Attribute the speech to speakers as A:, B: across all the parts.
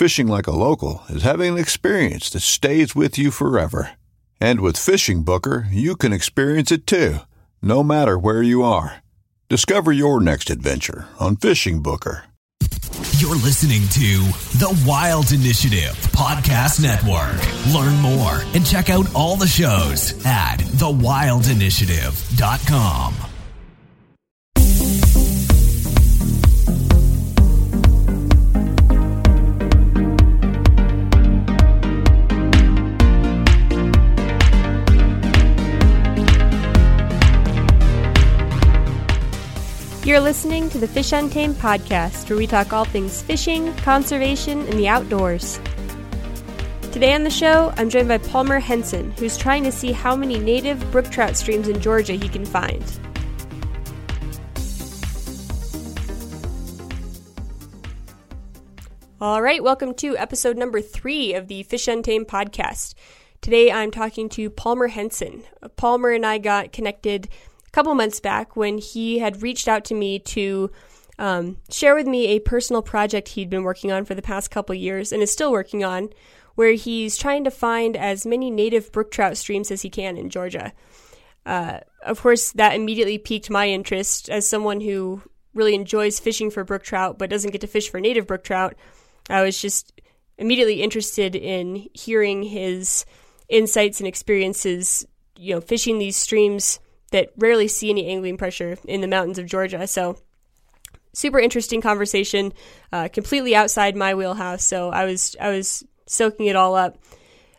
A: Fishing like a local is having an experience that stays with you forever. And with Fishing Booker, you can experience it too, no matter where you are. Discover your next adventure on Fishing Booker.
B: You're listening to The Wild Initiative Podcast Network. Learn more and check out all the shows at thewildinitiative.com.
C: You're listening to the Fish Untamed podcast, where we talk all things fishing, conservation, and the outdoors. Today on the show, I'm joined by Palmer Henson, who's trying to see how many native brook trout streams in Georgia he can find. All right, welcome to episode number three of the Fish Untamed podcast. Today I'm talking to Palmer Henson. Palmer and I got connected couple months back when he had reached out to me to um, share with me a personal project he'd been working on for the past couple years and is still working on, where he's trying to find as many native brook trout streams as he can in Georgia. Uh, of course, that immediately piqued my interest as someone who really enjoys fishing for brook trout but doesn't get to fish for native brook trout. I was just immediately interested in hearing his insights and experiences, you know, fishing these streams that rarely see any angling pressure in the mountains of Georgia. So, super interesting conversation, uh, completely outside my wheelhouse. So I was I was soaking it all up.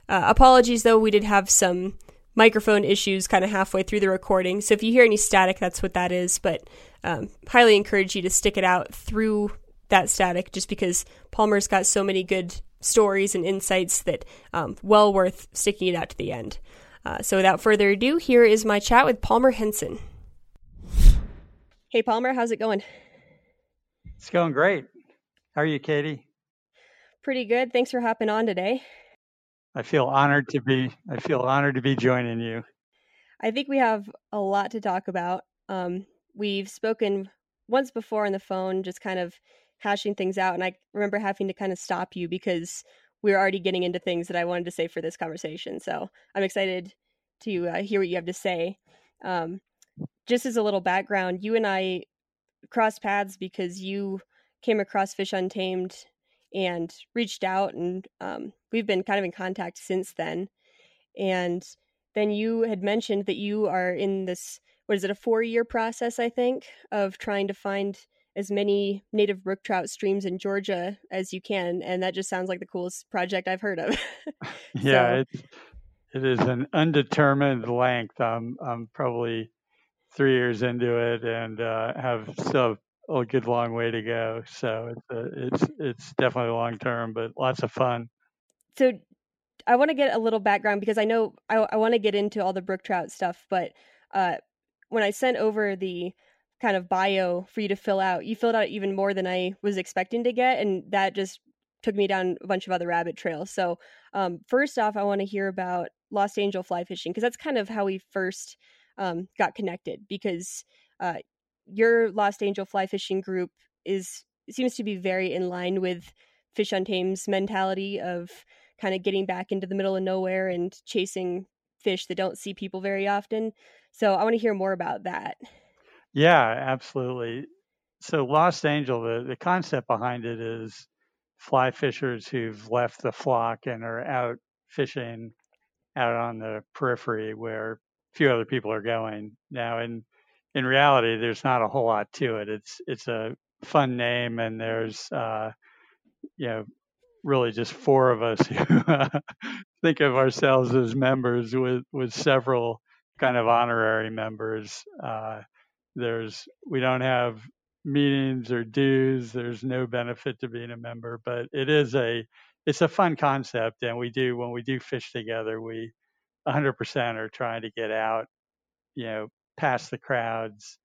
C: Uh, apologies though, we did have some microphone issues kind of halfway through the recording. So if you hear any static, that's what that is. But um, highly encourage you to stick it out through that static, just because Palmer's got so many good stories and insights that um, well worth sticking it out to the end. Uh, so without further ado, here is my chat with Palmer Henson. Hey Palmer, how's it going?
D: It's going great. How are you, Katie?
C: Pretty good. Thanks for hopping on today.
D: I feel honored to be. I feel honored to be joining you.
C: I think we have a lot to talk about. Um, we've spoken once before on the phone, just kind of hashing things out, and I remember having to kind of stop you because we were already getting into things that I wanted to say for this conversation. So I'm excited to uh, hear what you have to say. Um, just as a little background, you and I crossed paths because you came across Fish Untamed and reached out, and um, we've been kind of in contact since then. And then you had mentioned that you are in this what is it a four year process I think of trying to find as many native brook trout streams in Georgia as you can, and that just sounds like the coolest project I've heard of.
D: yeah, it's it is an undetermined length. I'm I'm probably three years into it and uh, have still a good long way to go. So it's a, it's it's definitely long term, but lots of fun.
C: So I want to get a little background because I know I, I want to get into all the brook trout stuff, but uh, when I sent over the kind of bio for you to fill out, you filled out even more than I was expecting to get, and that just took me down a bunch of other rabbit trails. So um, first off, I want to hear about Lost Angel fly fishing because that's kind of how we first um, got connected. Because uh, your Lost Angel fly fishing group is seems to be very in line with Fish on Untamed's mentality of kind of getting back into the middle of nowhere and chasing fish that don't see people very often. So I want to hear more about that.
D: Yeah, absolutely. So Lost Angel, the, the concept behind it is fly fishers who've left the flock and are out fishing out on the periphery where few other people are going. Now in in reality there's not a whole lot to it. It's it's a fun name and there's uh you know really just four of us who think of ourselves as members with with several kind of honorary members. Uh, there's we don't have meetings or dues. There's no benefit to being a member, but it is a it's a fun concept, and we do when we do fish together, we 100% are trying to get out, you know, past the crowds,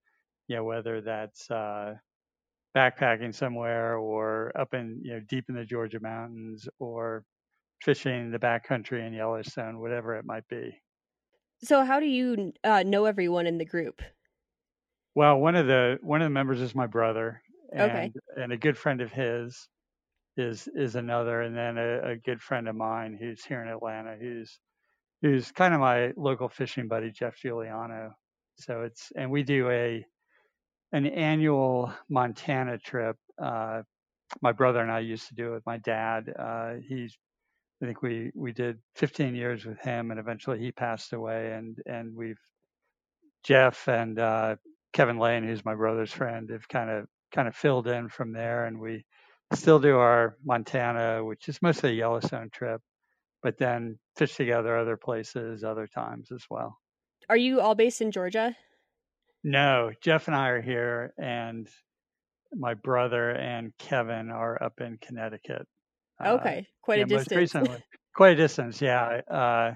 D: you know, whether that's uh, backpacking somewhere or up in you know deep in the Georgia mountains or fishing the backcountry in Yellowstone, whatever it might be.
C: So, how do you uh, know everyone in the group?
D: Well, one of the one of the members is my brother, and
C: Okay.
D: and a good friend of his is is another, and then a, a good friend of mine who's here in Atlanta, who's who's kind of my local fishing buddy, Jeff Giuliano. So it's and we do a an annual Montana trip. Uh, my brother and I used to do it with my dad. Uh, he's I think we we did 15 years with him, and eventually he passed away. And and we've Jeff and uh, Kevin Lane, who's my brother's friend, have kind of kind of filled in from there, and we still do our Montana, which is mostly a Yellowstone trip, but then fish together other places, other times as well.
C: Are you all based in Georgia?
D: No, Jeff and I are here, and my brother and Kevin are up in Connecticut. Uh,
C: Okay, quite
D: yeah,
C: a distance.
D: recently, quite a distance, yeah. Uh,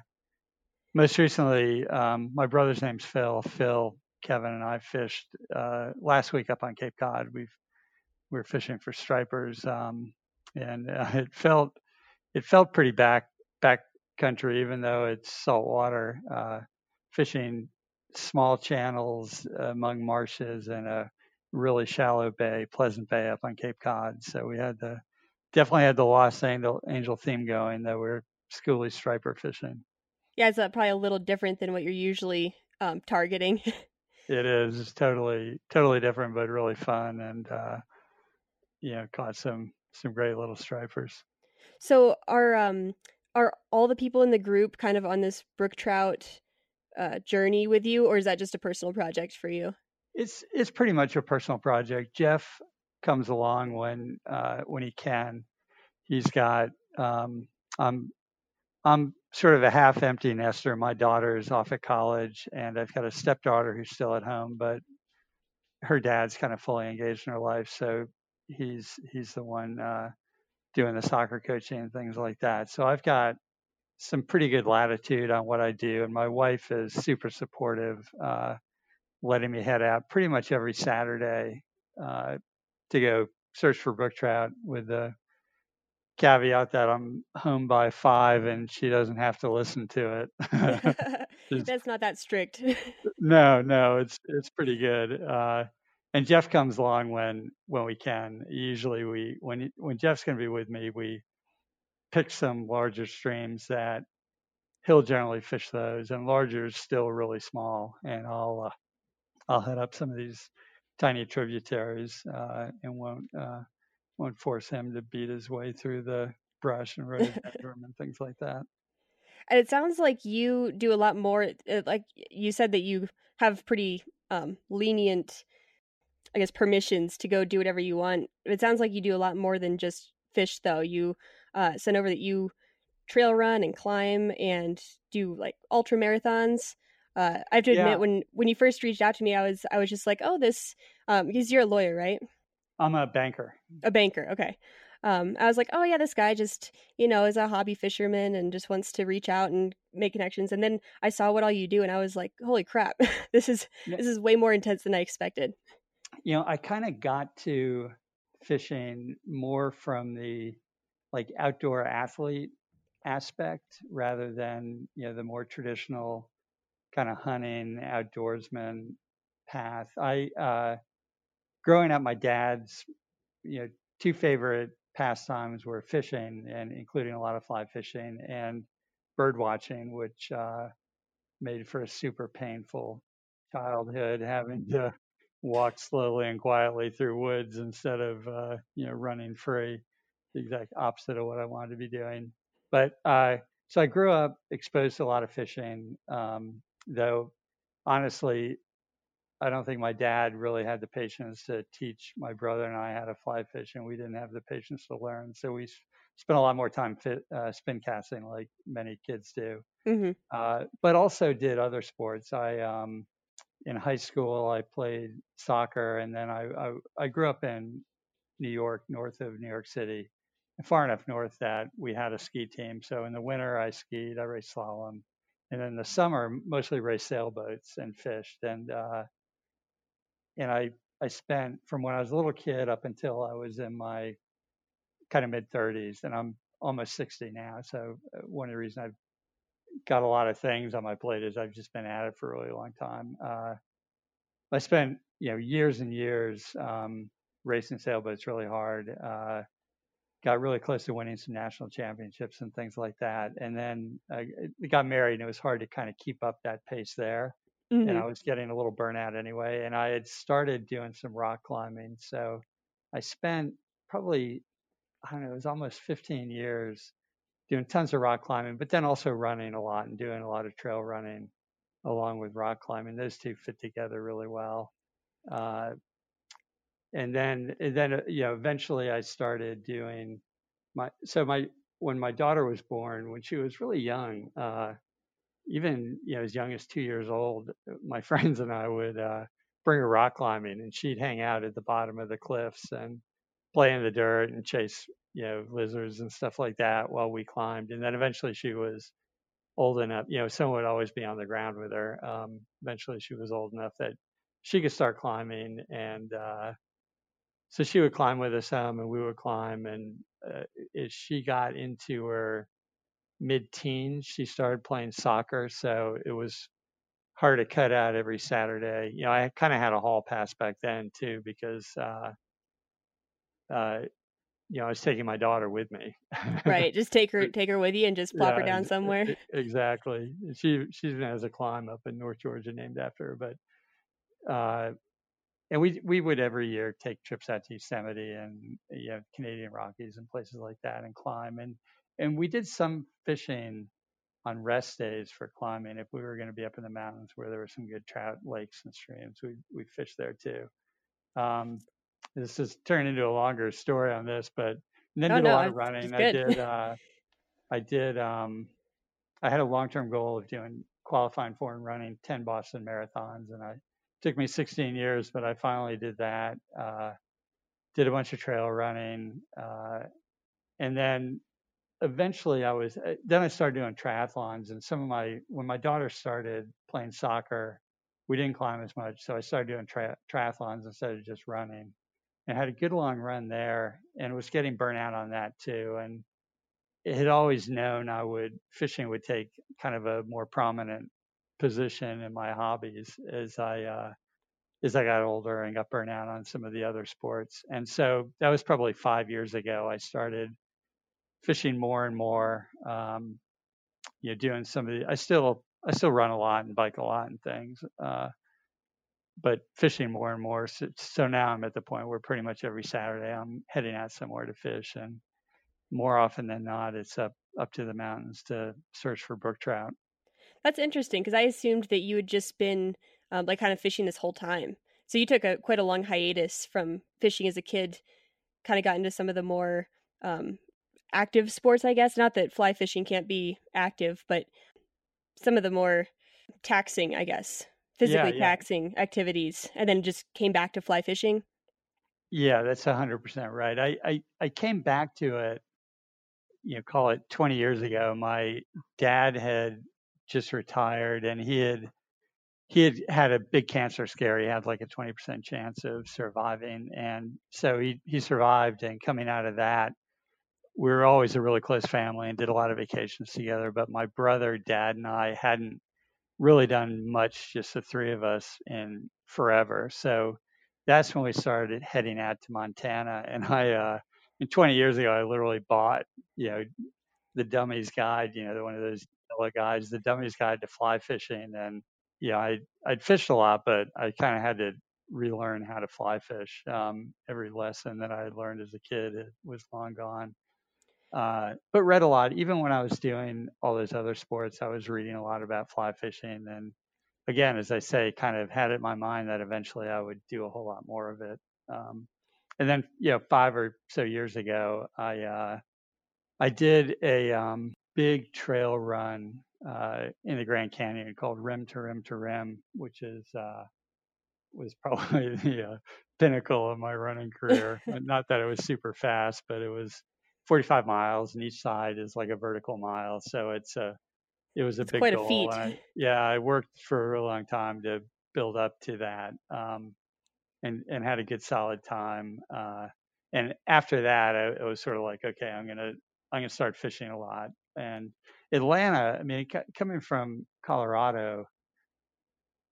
D: most recently, um, my brother's name's Phil. Phil, Kevin, and I fished uh, last week up on Cape Cod. We've we were fishing for stripers, um, and uh, it felt it felt pretty back back country, even though it's salt water. Uh, fishing small channels among marshes and a really shallow bay, Pleasant Bay up on Cape Cod. So we had the definitely had the Lost Angel, Angel theme going, that we're schooly striper fishing.
C: yeah, it's probably a little different than what you're usually um, targeting.
D: It is it's totally totally different, but really fun, and uh, you know caught some some great little stripers.
C: so, are um are all the people in the group kind of on this brook trout uh, journey with you, or is that just a personal project for you?
D: It's it's pretty much a personal project. Jeff comes along when uh, when he can. He's got um, I'm I'm sort of a half empty nester. My daughter is off at college, and I've got a stepdaughter who's still at home, but her dad's kind of fully engaged in her life, so he's he's the one uh, doing the soccer coaching and things like that. So I've got some pretty good latitude on what I do, and my wife is super supportive, uh, letting me head out pretty much every Saturday uh, to go search for brook trout with the caveat that I'm home by five and she doesn't have to listen to it.
C: That's not that strict.
D: no, no, it's it's pretty good. Uh, and Jeff comes along when when we can. Usually, we when when Jeff's going to be with me, we pick some larger streams that he'll generally fish those, and larger is still really small. And I'll uh, I'll head up some of these tiny tributaries uh, and won't uh, won't force him to beat his way through the brush and rhododendron and things like that.
C: and it sounds like you do a lot more. Like you said that you have pretty um, lenient, I guess, permissions to go do whatever you want. It sounds like you do a lot more than just fish, though. You uh, sent over that you trail run and climb and do like ultra marathons. Uh, I have to admit,
D: Yeah.
C: when when you first reached out to me, I was I was just like, oh, this um, because you're a lawyer, right?
D: I'm a banker.
C: A banker, okay. Um, I was like, oh yeah, this guy just you know is a hobby fisherman and just wants to reach out and make connections. And then I saw what all you do, and I was like, holy crap, this is
D: Yeah.
C: this is way more intense than I expected.
D: you know, I kind of got to fishing more from the like outdoor athlete aspect rather than you know the more traditional kind of hunting outdoorsman path. I uh, growing up, my dad's you know two favorite pastimes were fishing and including a lot of fly fishing and bird watching, which uh, made for a super painful childhood having to walk slowly and quietly through woods instead of uh, you know running free. The exact opposite of what I wanted to be doing. But uh, so I grew up exposed to a lot of fishing, um, though honestly, I don't think my dad really had the patience to teach my brother and I how to fly fish, and we didn't have the patience to learn. So we spent a lot more time fit, uh, spin casting, like many kids do. Mm-hmm. Uh, but also did other sports. I um, in high school I played soccer, and then I, I I grew up in New York, north of New York City, far enough north that we had a ski team. So in the winter I skied, I raced slalom, and in the summer mostly raced sailboats and fished. And uh, and I I spent from when I was a little kid up until I was in my kind of mid 30s, and I'm almost 60 now. So uh, one of the reasons I've got a lot of things on my plate is I've just been at it for a really long time. Uh, I spent you know years and years um, racing sailboats really hard. Uh, got really close to winning some national championships and things like that. And then I got married, and it was hard to kind of keep up that pace there mm-hmm. and I was getting a little burnout anyway. And I had started doing some rock climbing, so I spent probably I don't know, it was almost 15 years doing tons of rock climbing, but then also running a lot and doing a lot of trail running along with rock climbing. Those two fit together really well. Uh, and then, and then, uh, you know, eventually I started doing my, so my, when my daughter was born, when she was really young, uh, even you know as young as two years old, my friends and I would uh, bring her rock climbing, and she'd hang out at the bottom of the cliffs and play in the dirt and chase you know lizards and stuff like that while we climbed. And then eventually she was old enough, you know, someone would always be on the ground with her. Um, eventually she was old enough that she could start climbing, and uh, so she would climb with us some, and we would climb. And uh, as she got into her mid teens, she started playing soccer. So it was hard to cut out every Saturday. You know, I kind of had a hall pass back then too, because, uh, uh, you know, I was taking my daughter with me.
C: right. Just take her, take her with you and just plop yeah, her down somewhere.
D: Exactly. She, she even has a climb up in North Georgia named after her, but, uh, and we we would every year take trips out to Yosemite and you know Canadian Rockies and places like that and climb and and we did some fishing on rest days for climbing. If we were going to be up in the mountains where there were some good trout lakes and streams, we we fished there too. Um, this has turned into a longer story on this, but then oh, did no, a lot of running. I did. Uh, I did. Um, I had a long-term goal of doing qualifying for and running 10 Boston marathons, and I took me 16 years, but I finally did that. Uh, did a bunch of trail running, uh, and then eventually I was uh, then I started doing triathlons and some of my when my daughter started playing soccer, we didn't climb as much, so I started doing tri- triathlons instead of just running. And had a good long run there and was getting burnt out on that too. And it had always known I would fishing would take kind of a more prominent position in my hobbies as I uh, as I got older and got burnt out on some of the other sports. And so that was probably five years ago. I started fishing more and more. Um, you know, doing some of the. I still I still run a lot and bike a lot and things, uh, but fishing more and more. So, so now I'm at the point where pretty much every Saturday I'm heading out somewhere to fish, and more often than not, it's up up to the mountains to search for brook trout.
C: That's interesting because I assumed that you had just been um, like kind of fishing this whole time. So you took a quite a long hiatus from fishing as a kid, kind of got into some of the more um, active sports, I guess. Not that fly fishing can't be active, but some of the more taxing, I guess, physically yeah, yeah. taxing activities, and then just came back to fly fishing.
D: Yeah, that's hundred percent right. I, I I came back to it, you know, call it twenty years ago. My dad had just retired, and he had he had had a big cancer scare. He had like a 20% chance of surviving. And so he, he survived. And coming out of that, we were always a really close family and did a lot of vacations together. But my brother, dad, and I hadn't really done much, just the three of us, in forever. So that's when we started heading out to Montana. And I, uh, and 20 years ago, I literally bought, you know, the Dummies Guide, you know, one of those guides, the Dummies Guide to Fly Fishing. And, yeah, I, I'd fished a lot, but I kind of had to relearn how to fly fish. Um, every lesson that I had learned as a kid was long gone. Uh, but read a lot. Even when I was doing all those other sports, I was reading a lot about fly fishing. And again, as I say, kind of had it in my mind that eventually I would do a whole lot more of it. Um, and then, you know, five or so years ago, I uh, I did a um, big trail run uh, in the Grand Canyon called Rim to Rim to Rim, which is uh, was probably the uh, pinnacle of my running career. Not that it was super fast, but it was 45 miles, and each side is like a vertical mile. So it's a it was a
C: it's
D: big
C: quite
D: goal.
C: a feat.
D: I, yeah, I worked for a long time to build up to that, um, and and had a good solid time. Uh, and after that, I, it was sort of like, okay, I'm gonna I'm gonna start fishing a lot. And Atlanta, I mean, c- coming from Colorado,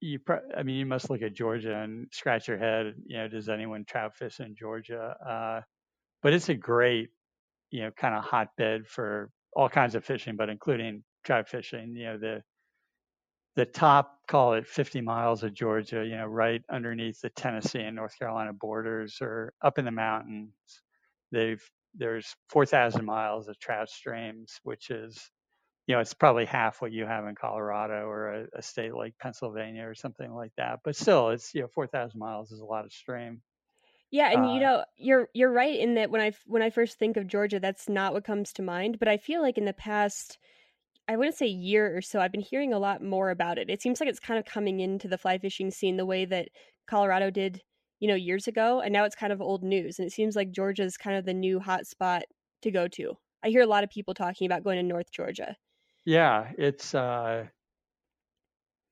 D: you, I mean, you must look at Georgia and scratch your head. You know, does anyone trout fish in Georgia? Uh, but it's a great, you know, kind of hotbed for all kinds of fishing, but including trout fishing. You know, the the top, call it 50 miles of Georgia, you know, right underneath the Tennessee and North Carolina borders, or up in the mountains. They've there's 4,000 miles of trout streams, which is you know, it's probably half what you have in Colorado or a, a state like Pennsylvania or something like that. But still, it's you know, four thousand miles is a lot of stream.
C: Yeah, and
D: Uh,
C: you know, you're you're right in that when I when I first think of Georgia, that's not what comes to mind. But I feel like in the past, I wouldn't say year or so, I've been hearing a lot more about it. It seems like it's kind of coming into the fly fishing scene the way that Colorado did, you know, years ago, and now it's kind of old news. And it seems like Georgia is kind of the new hot spot to go to. I hear a lot of people talking about going to North Georgia.
D: Yeah, it's uh,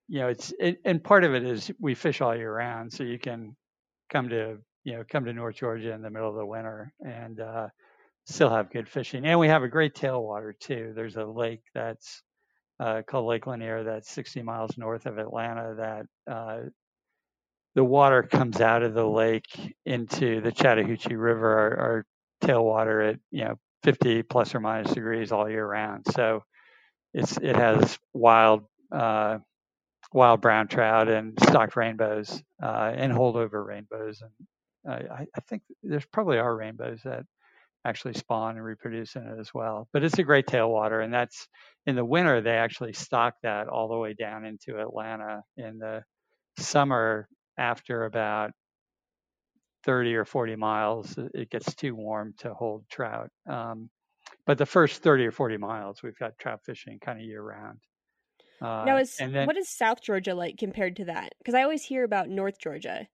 D: you know, it's it, and part of it is we fish all year round, so you can come to you know come to North Georgia in the middle of the winter and uh, still have good fishing. And we have a great tailwater too. There's a lake that's uh, called Lake Lanier that's 60 miles north of Atlanta. That uh, the water comes out of the lake into the Chattahoochee River, our, our tailwater at you know 50 plus or minus degrees all year round. So it's it has wild uh, wild brown trout and stocked rainbows uh, and holdover rainbows, and I, I think there's probably are rainbows that actually spawn and reproduce in it as well. But it's a great tailwater, and that's in the winter they actually stock that all the way down into Atlanta. In the summer, after about 30 or 40 miles, it gets too warm to hold trout. Um, but the first 30 or 40 miles, we've got trout fishing kind of year round. Uh,
C: now, is
D: then,
C: what is South Georgia like compared to that? Because I always hear about North Georgia.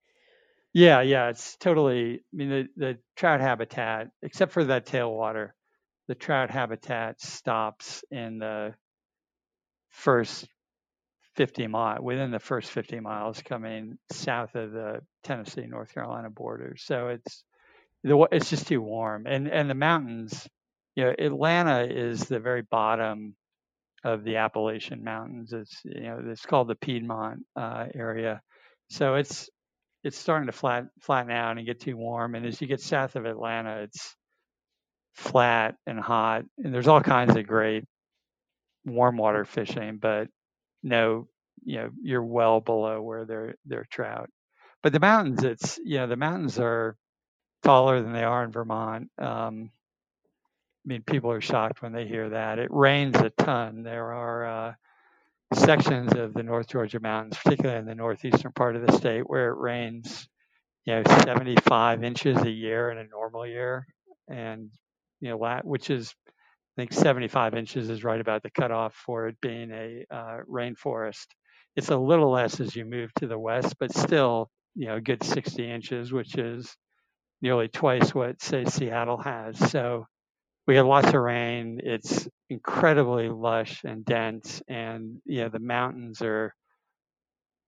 D: Yeah, yeah, it's totally. I mean, the, the trout habitat, except for that tailwater, the trout habitat stops in the first 50 mile within the first 50 miles coming south of the Tennessee North Carolina border. So it's the it's just too warm, and and the mountains. You know, Atlanta is the very bottom of the Appalachian Mountains. It's you know it's called the Piedmont uh, area, so it's it's starting to flat flatten out and get too warm. And as you get south of Atlanta, it's flat and hot, and there's all kinds of great warm water fishing, but no, you know, you're well below where they're they're trout. But the mountains, it's you know, the mountains are taller than they are in Vermont. Um, I mean, people are shocked when they hear that. It rains a ton. There are uh, sections of the North Georgia mountains, particularly in the northeastern part of the state, where it rains, you know, 75 inches a year in a normal year, and you know, which is, I think, 75 inches is right about the cutoff for it being a uh, rainforest. It's a little less as you move to the west, but still, you know, a good 60 inches, which is nearly twice what, say, Seattle has. So we have lots of rain. It's incredibly lush and dense, and you know the mountains are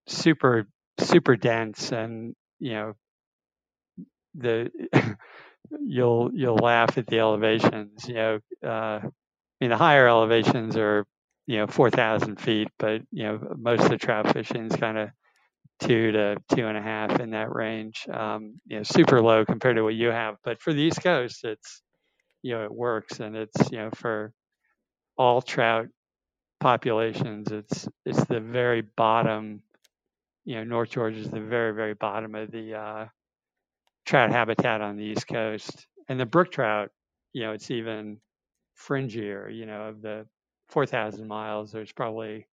D: super super dense, and you know the you'll you'll laugh at the elevations. You know, uh, I mean the higher elevations are you know four thousand feet, but you know most of the trout fishing is kind of two to two and a half in that range. Um, you know, super low compared to what you have. But for the East Coast, it's you know it works, and it's you know for all trout populations, it's it's the very bottom. You know, North Georgia is the very very bottom of the uh, trout habitat on the East Coast, and the brook trout. You know, it's even fringier. You know, of the 4,000 miles, there's probably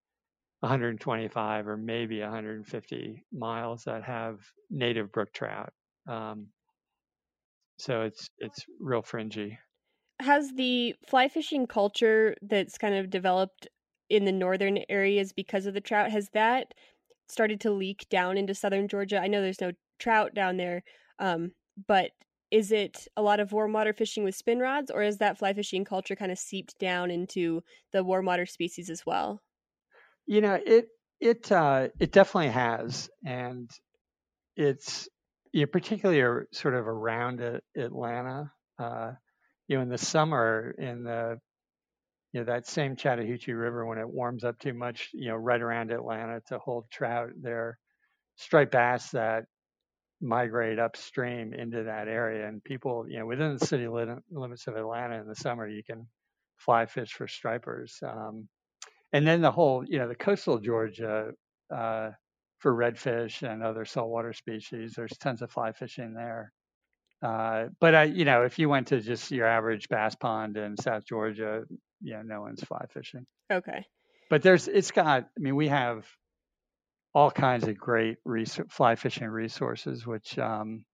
D: 125 or maybe 150 miles that have native brook trout. Um, so it's it's real fringy.
C: Has the fly fishing culture that's kind of developed in the northern areas because of the trout has that started to leak down into southern Georgia? I know there's no trout down there, um, but is it a lot of warm water fishing with spin rods, or is that fly fishing culture kind of seeped down into the warm water species as well?
D: You know, it it uh, it definitely has, and it's you know, particularly sort of around Atlanta. Uh, you know, in the summer, in the you know that same Chattahoochee River, when it warms up too much, you know, right around Atlanta to hold trout, there striped bass that migrate upstream into that area. And people, you know, within the city limits of Atlanta in the summer, you can fly fish for stripers. Um, and then the whole, you know, the coastal Georgia uh, for redfish and other saltwater species, there's tons of fly fishing there. Uh, but I, you know, if you went to just your average bass pond in South Georgia, you know, no one's fly fishing.
C: Okay.
D: But there's, it's got. I mean, we have all kinds of great res- fly fishing resources, which, um,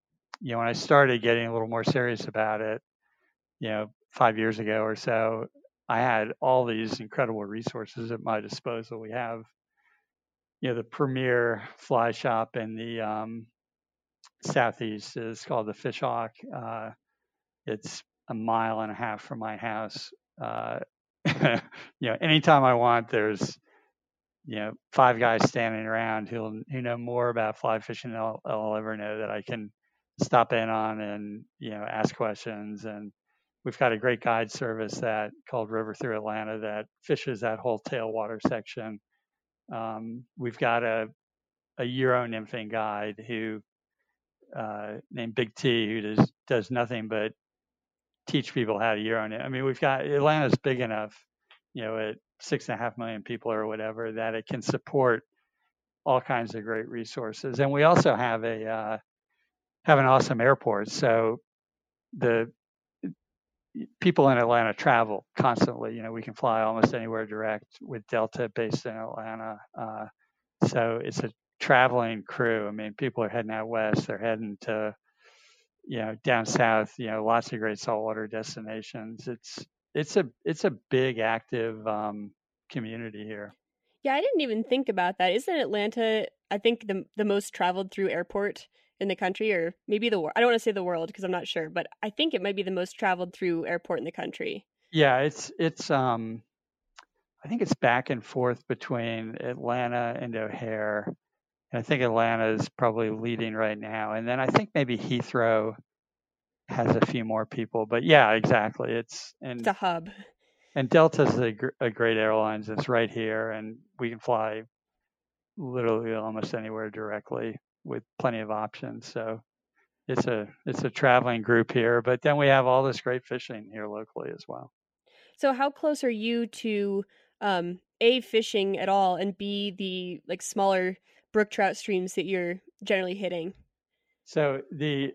D: you know, when I started getting a little more serious about it, you know, five years ago or so, I had all these incredible resources at my disposal. We have, you know, the premier fly shop in the um, southeast is called the Fishhawk. Uh, it's a mile and a half from my house. Uh, you know, anytime I want, there's you know, five guys standing around who who know more about fly fishing than I'll, I'll, ever know that I can stop in on and you know ask questions. And we've got a great guide service that called River Through Atlanta that fishes that whole tailwater section. Um, we've got a a Euro nymphing guide who uh, named Big T who does does nothing but teach people how to Euro. I mean, we've got Atlanta's big enough, you know, at six and a half million people or whatever, that it can support all kinds of great resources. And we also have a uh, have an awesome airport. So the people in Atlanta travel constantly. You know, we can fly almost anywhere direct with Delta based in Atlanta. Uh, so it's a traveling crew. I mean, people are heading out west. They're heading to you know down south. You know, lots of great saltwater destinations. It's it's a it's a big active um, community here.
C: Yeah, I didn't even think about that. Isn't Atlanta? I think the the most traveled through airport in the country, or maybe the world. I don't want to say the world because I'm not sure, but I think it might be the most traveled through airport in the country.
D: Yeah, it's it's um, I think it's back and forth between Atlanta and O'Hare. And I think Atlanta is probably leading right now, and then I think maybe Heathrow has a few more people. But yeah, exactly. It's
C: and it's a hub.
D: And Delta's a, a great airline. It's right here, and we can fly literally almost anywhere directly with plenty of options. So it's a it's a traveling group here. But then we have all this great fishing here locally as well.
C: So how close are you to um, a fishing at all, and b the like smaller brook trout streams that you're generally hitting?
D: So the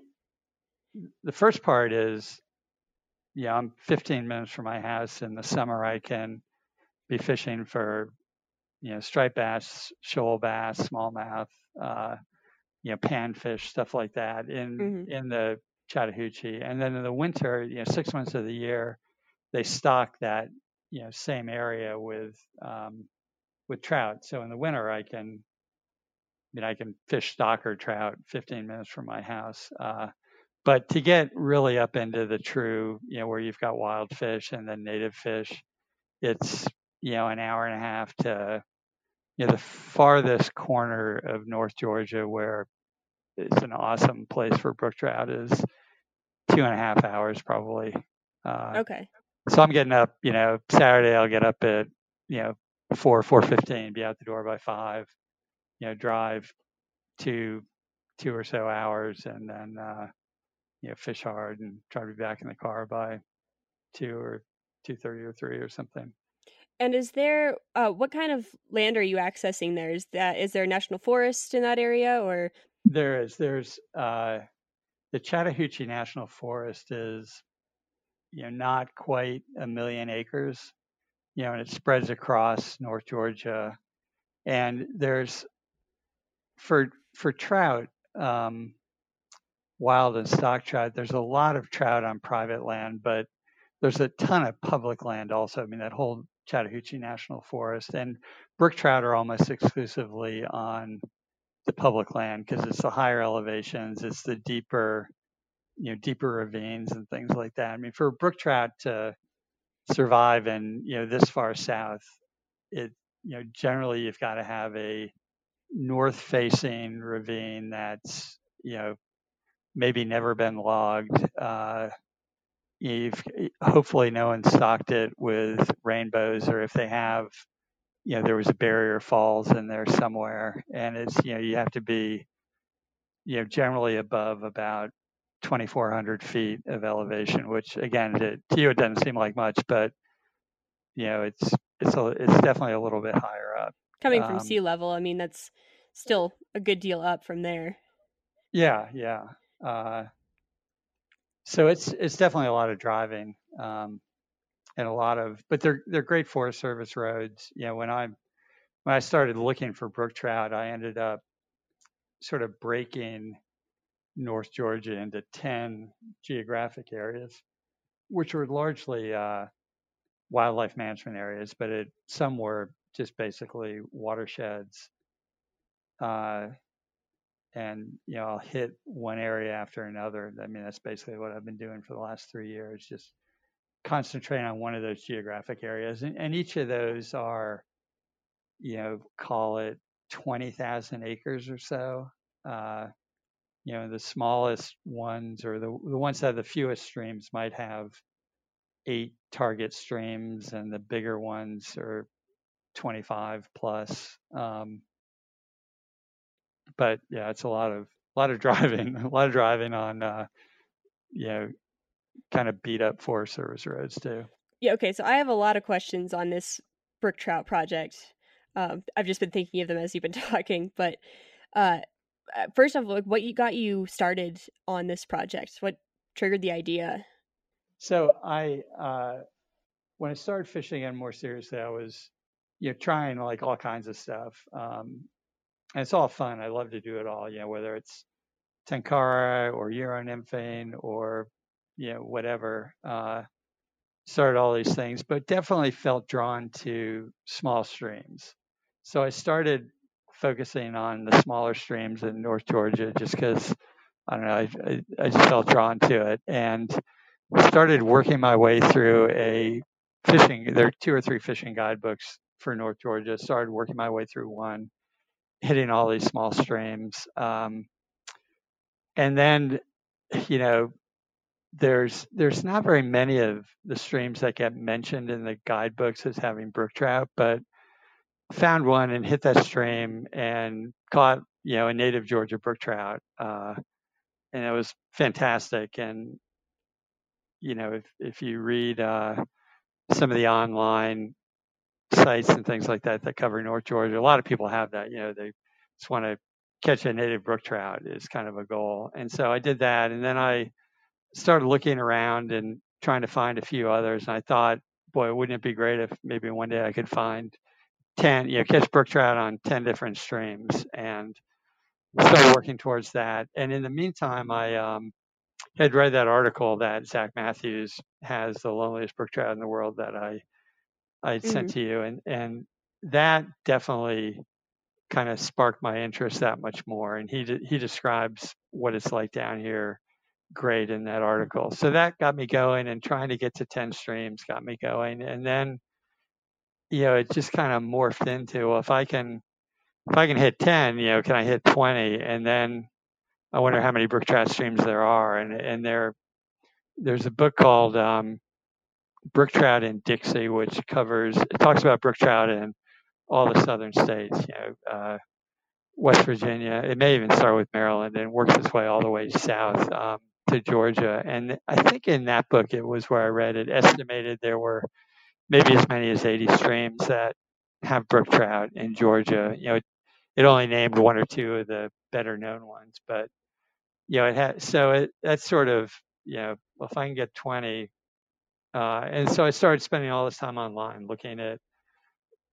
D: the first part is, yeah, I'm 15 minutes from my house. In the summer, I can be fishing for, you know, striped bass, shoal bass, smallmouth, uh, you know, panfish, stuff like that in mm-hmm. in the Chattahoochee. And then in the winter, you know, six months of the year, they stock that you know same area with um, with trout. So in the winter, I can, I mean, I can fish stocker trout 15 minutes from my house. Uh, but to get really up into the true, you know, where you've got wild fish and then native fish, it's you know an hour and a half to you know the farthest corner of North Georgia where it's an awesome place for brook trout is two and a half hours probably.
C: Uh, okay.
D: So I'm getting up, you know, Saturday I'll get up at, you know, four, four fifteen, be out the door by five, you know, drive two, two or so hours and then, uh, you know, fish hard and try to be back in the car by two or two thirty or three or something.
C: And is there uh, what kind of land are you accessing there? Is that is there a national forest in that area or?
D: There is. There's uh, the Chattahoochee National Forest is, you know, not quite a million acres, you know, and it spreads across North Georgia, and there's for for trout, um, wild and stock trout. There's a lot of trout on private land, but there's a ton of public land also. I mean, that whole Chattahoochee National Forest, and brook trout are almost exclusively on the public land because it's the higher elevations, it's the deeper, you know, deeper ravines and things like that. I mean, for brook trout to survive and you know this far south, it you know generally you've got to have a north-facing ravine that's you know maybe never been logged. Uh, you've hopefully no one stocked it with rainbows, or if they have, you know, there was a barrier falls in there somewhere, and it's you know you have to be, you know, generally above about 2,400 feet of elevation, which again to you it doesn't seem like much, but you know it's it's a, it's definitely a little bit higher up.
C: Coming from um, sea level, I mean that's still a good deal up from there.
D: Yeah, yeah. Uh, so it's it's definitely a lot of driving um, and a lot of, but they're they're great Forest Service roads. You know, when I when I started looking for brook trout, I ended up sort of breaking North Georgia into ten geographic areas, which were largely uh, wildlife management areas, but it, some were just basically watersheds. Uh, and you know I'll hit one area after another. I mean that's basically what I've been doing for the last three years, just concentrating on one of those geographic areas, and, and each of those are, you know, call it twenty thousand acres or so. Uh, you know, the smallest ones or the the ones that have the fewest streams might have eight target streams, and the bigger ones are 25 plus. Um, but yeah, it's a lot of a lot of driving, a lot of driving on uh, you know kind of beat up Forest Service roads too.
C: Yeah. Okay. So I have a lot of questions on this brook trout project. Um, I've just been thinking of them as you've been talking, but uh, uh, first off, like, what you got you started on this project? What triggered the idea?
D: So I, uh, when I started fishing again more seriously, I was, you know, trying like all kinds of stuff. Um, and it's all fun. I love to do it all. You know, whether it's tenkara or euro nymphing or you know whatever. Uh, started all these things, but definitely felt drawn to small streams. So I started focusing on the smaller streams in North Georgia just because I don't know, I, I, I, just felt drawn to it and started working my way through a fishing. There are two or three fishing guidebooks for North Georgia. Started working my way through one hitting all these small streams. Um, and then, you know, there's there's not very many of the streams that get mentioned in the guidebooks as having brook trout, but found one and hit that stream and caught you know a native Georgia brook trout, uh, and it was fantastic. And you know, if if you read uh, some of the online sites and things like that that cover North Georgia. A lot of people have that. You know, they just want to catch a native brook trout is kind of a goal. And so I did that, and then I started looking around and trying to find a few others. And I thought, boy, wouldn't it be great if maybe one day I could find ten, you know, catch brook trout on ten different streams and started working towards that. And in the meantime, I um, had read that article that Zach Matthews has the loneliest brook trout in the world that I I mm-hmm. sent to you, and and that definitely kind of sparked my interest that much more. And he he describes what it's like down here great in that article. So that got me going, and trying to get to ten streams got me going, and then you know it just kind of morphed into well, if I can if I can hit ten, you know, can I hit twenty, and then I wonder how many brook trout streams there are, and and they're there's a book called um, Brook Trout in Dixie, which covers it talks about brook trout in all the southern states. You know, uh, West Virginia. It may even start with Maryland and works its way all the way south um, to Georgia. And I think in that book, it was where I read it estimated there were maybe as many as 80 streams that have brook trout in Georgia. You know, it, it only named one or two of the better known ones, but you know, it had so it that's sort of you know, well, if I can get 20, uh, and so I started spending all this time online looking at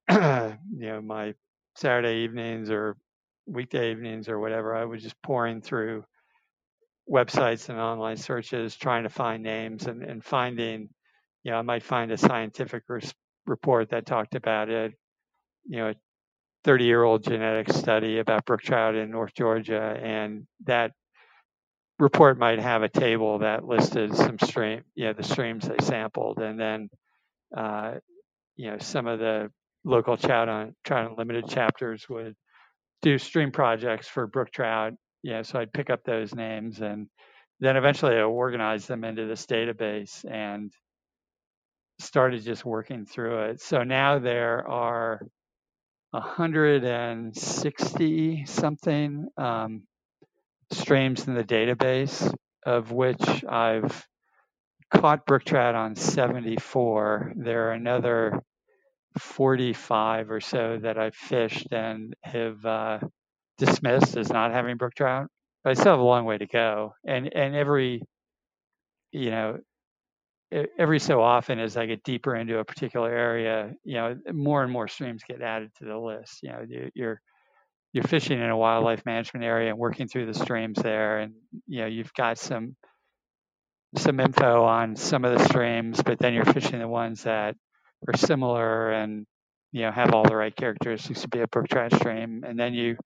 D: you know my Saturday evenings or weekday evenings or whatever. I was just pouring through websites and online searches trying to find names and, and finding you know I might find a scientific res- report that talked about it you know, a 30 year old genetic study about brook trout in North Georgia, and that report might have a table that listed some stream, you know, the streams they sampled, and then, uh, you know, some of the local trout on trout unlimited chapters would do stream projects for brook trout. Yeah, so I'd pick up those names and then eventually I organized them into this database and started just working through it. So now there are 160 something um, streams in the database, of which I've caught brook trout on 74. There are another 45 or so that I've fished and have uh, dismissed as not having brook trout. But I still have a long way to go, and and every you know every so often as I get deeper into a particular area, you know, more and more streams get added to the list. You know, you're you're fishing in a wildlife management area and working through the streams there, and you know you've got some some info on some of the streams, but then you're fishing the ones that are similar and you know have all the right characteristics to be a brook trout stream, and then you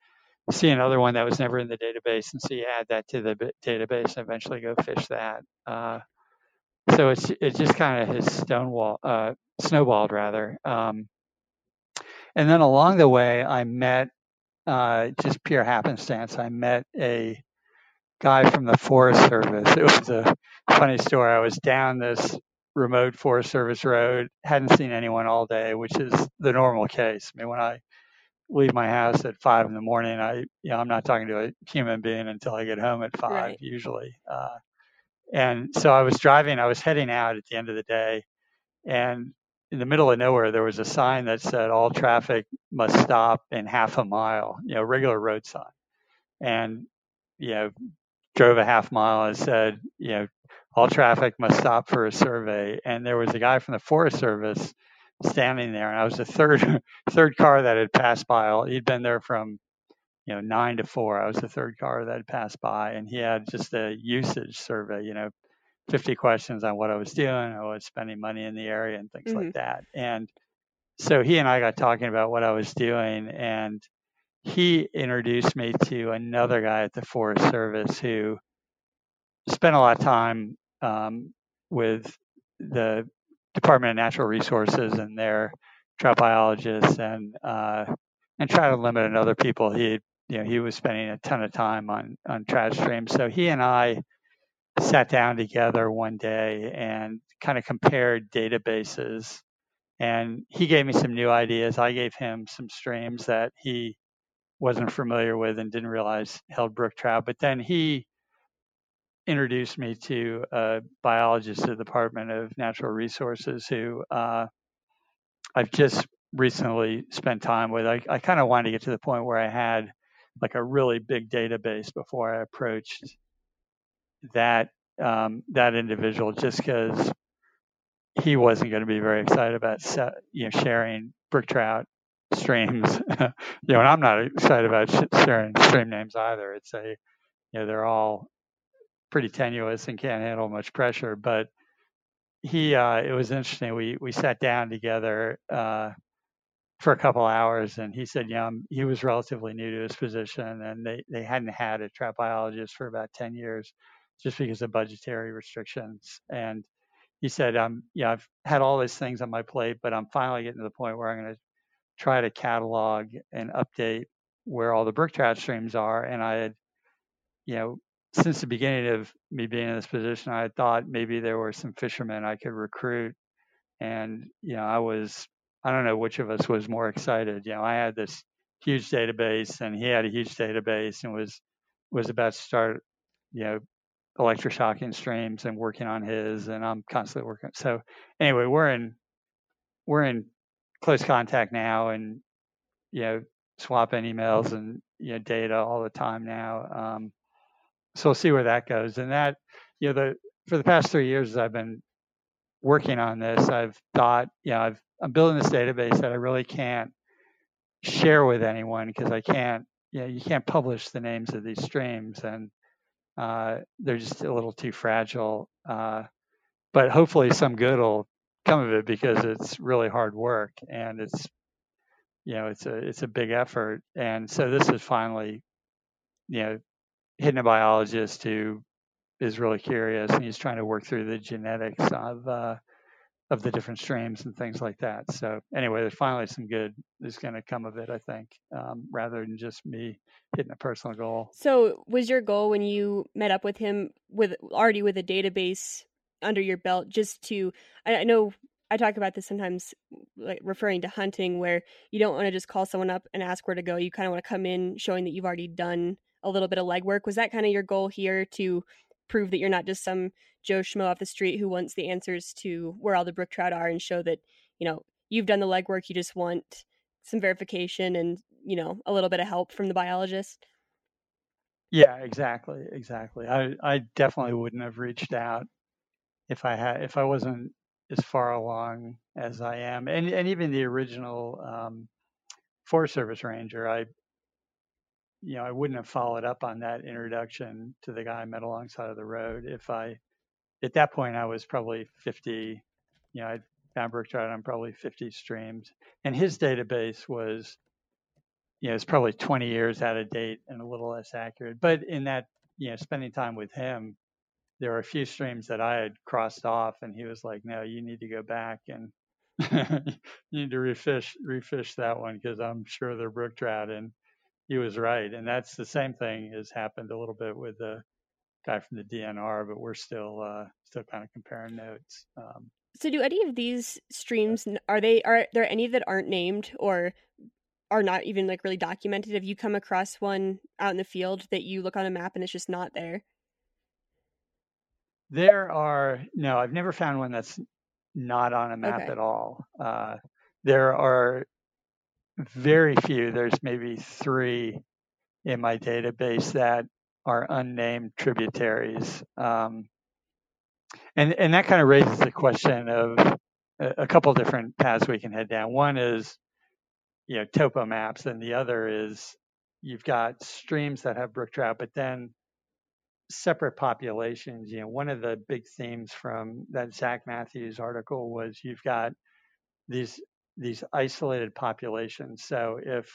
D: see another one that was never in the database, and so you add that to the database and eventually go fish that. Uh, so it's it just kind of has stonewall uh, snowballed rather. Um, and then along the way, I met uh, just pure happenstance. I met a guy from the Forest Service. It was a funny story. I was down this remote Forest Service road, hadn't seen anyone all day, which is the normal case. I mean, when I leave my house at five in the morning, I you know I'm not talking to a human being until I get home at five right. usually. Uh, and so I was driving, I was heading out at the end of the day, and in the middle of nowhere, there was a sign that said all traffic must stop in half a mile, you know, regular road sign. And, you know, drove a half mile and said, you know, all traffic must stop for a survey. And there was a guy from the Forest Service standing there, and I was the third third car that had passed by. He'd been there from you know, nine to four. I was the third car that had passed by, and he had just a usage survey, you know, 50 questions on what I was doing, I was spending money in the area, and things mm-hmm. like that. And so he and I got talking about what I was doing, and he introduced me to another guy at the Forest Service who spent a lot of time um, with the Department of Natural Resources and their trout biologists and uh, and Trout Unlimited and other people he you know, he was spending a ton of time on on trout streams. So he and I sat down together one day and kind of compared databases. And he gave me some new ideas. I gave him some streams that he wasn't familiar with and didn't realize held brook trout. But then he introduced me to a biologist at the Department of Natural Resources who uh, I've just recently spent time with. I, I kind of wanted to get to the point where I had like a really big database before I approached that um, that individual, just because he wasn't going to be very excited about you know sharing brook trout streams. you know, and I'm not excited about sharing stream names either. It's a you know they're all pretty tenuous and can't handle much pressure, but he uh, it was interesting. We we sat down together uh, for a couple hours and he said yeah he was relatively new to his position and they, they hadn't had a trout biologist for about 10 years just because of budgetary restrictions and he said um yeah i've had all these things on my plate but i'm finally getting to the point where i'm going to try to catalog and update where all the brook trout streams are and i had you know since the beginning of me being in this position, I thought maybe there were some fishermen I could recruit. And, you know, I was, I don't know which of us was more excited. You know, I had this huge database and he had a huge database and was, was about to start, you know, electroshocking streams and working on his and I'm constantly working. So anyway, we're in, we're in close contact now and, you know, swapping emails and, you know, data all the time now. Um, so we'll see where that goes. And that, you know, the for the past three years I've been working on this, I've thought, you know, I've I'm building this database that I really can't share with anyone because I can't, you know, you can't publish the names of these streams and uh, they're just a little too fragile. Uh, but hopefully some good will come of it because it's really hard work and it's you know it's a it's a big effort and so this is finally you know hitting a biologist who is really curious and he's trying to work through the genetics of uh, of the different streams and things like that. So anyway, there's finally some good is going to come of it, I think, um, rather than just me hitting a personal goal.
C: So was your goal when you met up with him with already with a database under your belt, just to I, I know I talk about this sometimes, like referring to hunting, where you don't want to just call someone up and ask where to go. You kind of want to come in showing that you've already done a little bit of legwork. Was that kind of your goal here to prove that you're not just some Joe Schmo off the street who wants the answers to where all the brook trout are and show that, you know, you've done the legwork, you just want some verification and, you know, a little bit of help from the biologist?
D: Yeah, exactly, exactly. I I definitely wouldn't have reached out if I had if I wasn't as far along as I am, and and even the original um, Forest Service ranger, I you know, I wouldn't have followed up on that introduction to the guy I met alongside of the road if I, at that point, I was probably 50, you know, I'd found trout on probably 50 streams. And his database was, you know, it's probably 20 years out of date and a little less accurate. But in that, you know, spending time with him, there were a few streams that I had crossed off, and he was like, no, you need to go back and you need to refish refish that one because I'm sure they're brook trout. And he was right, and that's the same thing has happened a little bit with the guy from the DNR, but we're still uh, still kind of comparing notes. Um,
C: so, do any of these streams are they are there any that aren't named or are not even like really documented? Have you come across one out in the field that you look on a map and it's just not there?
D: There are no, I've never found one that's not on a map okay. at all. Uh, there are very few. There's maybe three in my database that are unnamed tributaries. Um, and, and that kind of raises the question of a, a couple different paths we can head down. One is, you know, topo maps, and the other is you've got streams that have brook trout, but then separate populations. You know, one of the big themes from that Zach Matthews article was you've got these these isolated populations. So if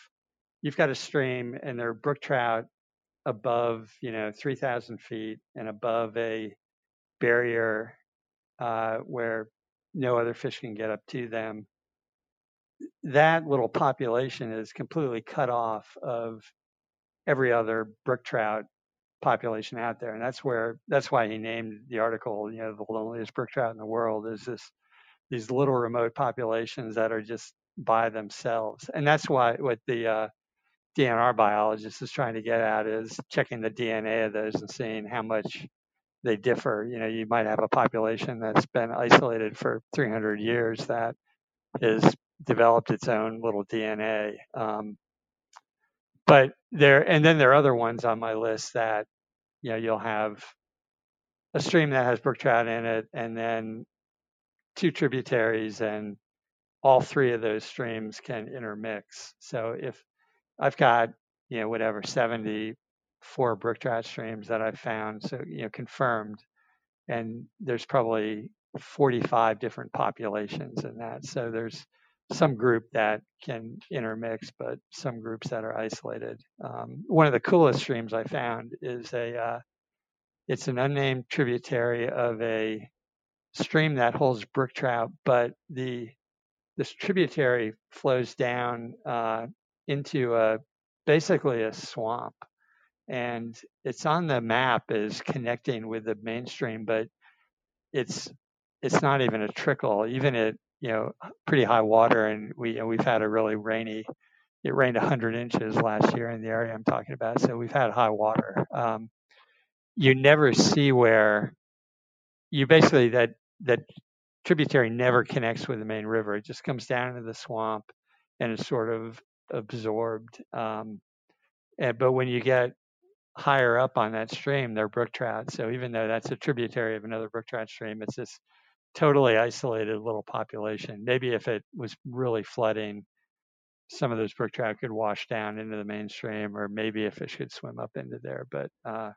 D: you've got a stream and there are brook trout above, you know, 3,000 feet and above a barrier uh, where no other fish can get up to them, that little population is completely cut off of every other brook trout population out there. And that's where, that's why he named the article, you know, the loneliest brook trout in the world is this these little remote populations that are just by themselves. And that's why what the uh, DNR biologist is trying to get at is checking the DNA of those and seeing how much they differ. You know, you might have a population that's been isolated for 300 years that has developed its own little DNA. Um, but there, and then there are other ones on my list that, you know, you'll have a stream that has brook trout in it, and then two tributaries and all three of those streams can intermix. So if I've got, you know, whatever, 74 brook trout streams that I've found, so, you know, confirmed, and there's probably 45 different populations in that. So there's some group that can intermix, but some groups that are isolated. Um, one of the coolest streams I found is a, uh, it's an unnamed tributary of a stream that holds brook trout, but the this tributary flows down uh, into a basically a swamp, and it's on the map as connecting with the mainstream, but it's it's not even a trickle, even at you know pretty high water, and we we've had a really rainy. It rained 100 inches last year in the area I'm talking about, so we've had high water. Um, you never see where you basically that that tributary never connects with the main river. It just comes down into the swamp and is sort of absorbed. Um, and, but when you get higher up on that stream, they're brook trout. So even though that's a tributary of another brook trout stream, it's this totally isolated little population. Maybe if it was really flooding, some of those brook trout could wash down into the mainstream, or maybe a fish could swim up into there. But uh,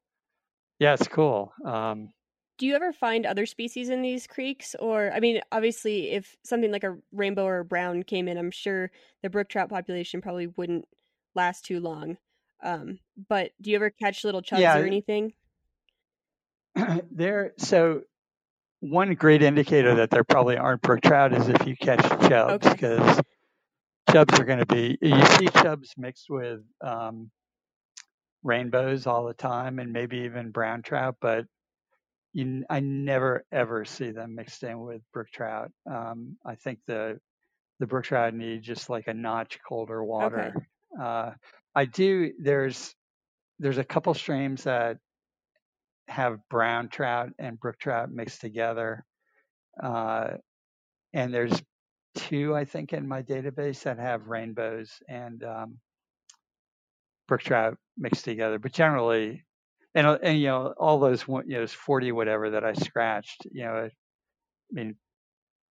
D: yeah, it's cool. Um,
C: do you ever find other species in these creeks or i mean obviously if something like a rainbow or a brown came in i'm sure the brook trout population probably wouldn't last too long um, but do you ever catch little chubs yeah. or anything
D: there so one great indicator that there probably aren't brook trout is if you catch chubs because okay. chubs are going to be you see chubs mixed with um, rainbows all the time and maybe even brown trout but you, I never ever see them mixed in with brook trout. Um, I think the the brook trout need just like a notch colder water. Okay. Uh, I do. There's there's a couple streams that have brown trout and brook trout mixed together, uh, and there's two I think in my database that have rainbows and um, brook trout mixed together. But generally, and uh, and you know all those you know forty whatever that I scratched, you know, I mean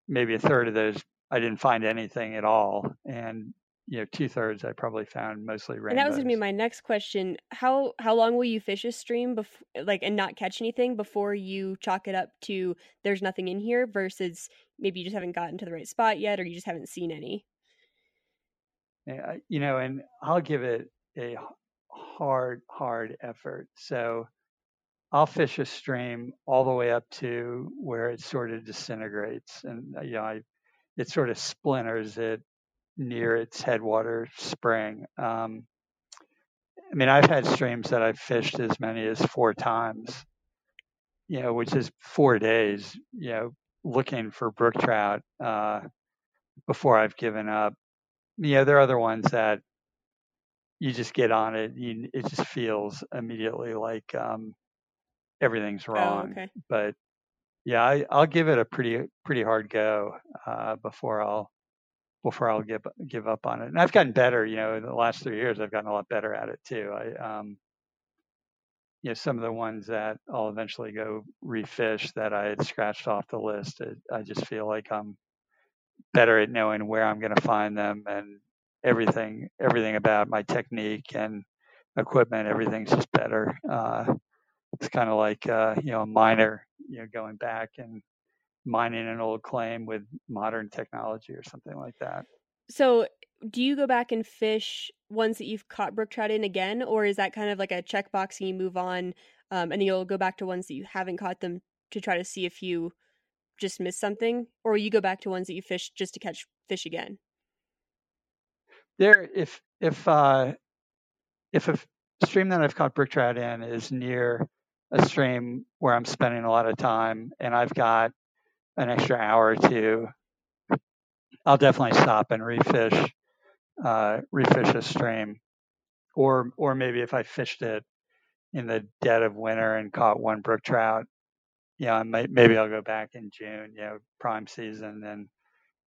D: maybe a third of those I didn't find anything at all, and you know two thirds I probably found mostly rainbows.
C: And that was gonna be my next question. How how long will you fish a stream before like and not catch anything before you chalk it up to there's nothing in here versus maybe you just haven't gotten to the right spot yet or you just haven't seen any.
D: Yeah, you know, and I'll give it a hard, hard effort. So I'll fish a stream all the way up to where it sort of disintegrates, and uh, you know, I, it sort of splinters it near its headwater spring. Um, I mean, I've had streams that I've fished as many as four times, you know, which is four days, you know, looking for brook trout uh, before I've given up. You know, there are other ones that you just get on it. You, it just feels immediately like um, everything's oh, wrong. Oh, okay. But yeah, I, will give it a pretty pretty hard go uh, before I'll before I'll give give up on it. And I've gotten better. You know, in the last three years, I've gotten a lot better at it too. I um, you know, some of the ones that I'll eventually go refish that I had scratched off the list. It, I just feel like I'm better at knowing where I'm going to find them and everything everything about my technique and equipment everything's just better. Uh, it's kind of like uh, you know a miner you know going back and mining an old claim with modern technology or something like that.
C: So do you go back and fish ones that you've caught brook trout in again or is that kind of like a checkbox and you move on um, and you'll go back to ones that you haven't caught them to try to see if you just missed something? Or you go back to ones that you fish just to catch fish again
D: there if if uh, if a stream that I've caught brook trout in is near a stream where I'm spending a lot of time and I've got an extra hour or two, I'll definitely stop and refish uh, refish a stream, or or maybe if I fished it in the dead of winter and caught one brook trout, yeah, I might, maybe I'll go back in June, you know, prime season and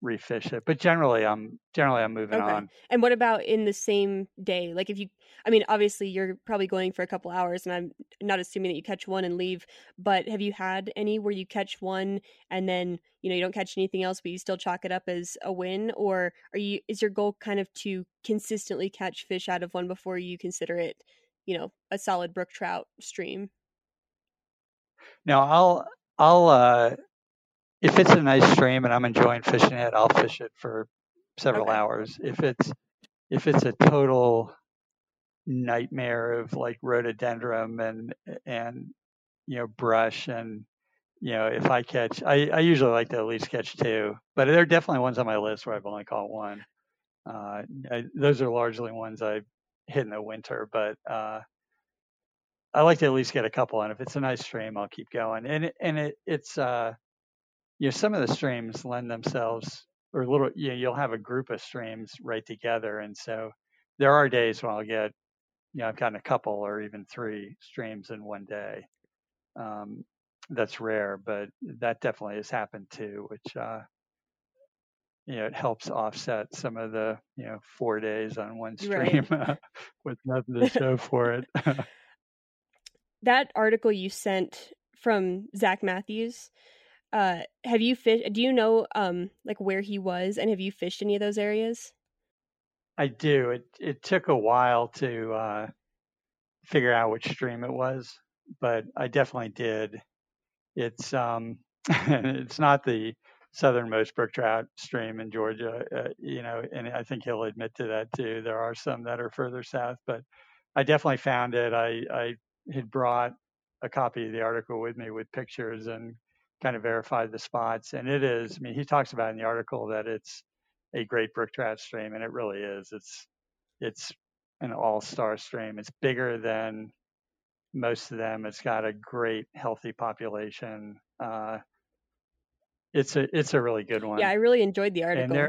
D: refish it. But generally, I'm generally I'm moving okay. on.
C: And what about in the same day? Like if you, I mean, obviously you're probably going for a couple hours, and I'm not assuming that you catch one and leave. But have you had any where you catch one and then you know you don't catch anything else, but you still chalk it up as a win, or are you? Is your goal kind of to consistently catch fish out of one before you consider it, you know, a solid brook trout stream?
D: Now I'll I'll uh if it's a nice stream and I'm enjoying fishing it, I'll fish it for several okay. hours. If it's if it's a total nightmare of like rhododendron and and you know brush and you know if I catch I, I usually like to at least catch two, but there are definitely ones on my list where I've only caught one. Uh, I, those are largely ones I hit in the winter, but uh, I like to at least get a couple, and if it's a nice stream, I'll keep going. And and it, it's uh, you know, some of the streams lend themselves, or little, you know, you'll have a group of streams right together, and so there are days when I'll get, you know, I've gotten a couple or even three streams in one day. Um, that's rare, but that definitely has happened too, which uh, you know, it helps offset some of the, you know, four days on one stream right. with nothing to show for it.
C: that article you sent from Zach Matthews, uh, have you fished? Do you know, um, like where he was, and have you fished any of those areas?
D: I do. It it took a while to uh, figure out which stream it was, but I definitely did. It's um, it's not the southernmost brook trout stream in Georgia, uh, you know, and I think he'll admit to that too. There are some that are further south, but I definitely found it. I, I had brought a copy of the article with me with pictures and kind of verified the spots. And it is, I mean, he talks about in the article that it's a great brook trout stream, and it really is. It's, it's an all-star stream. It's bigger than most of them. It's got a great healthy population. Uh, it's a it's a really good one.
C: Yeah, I really enjoyed the article.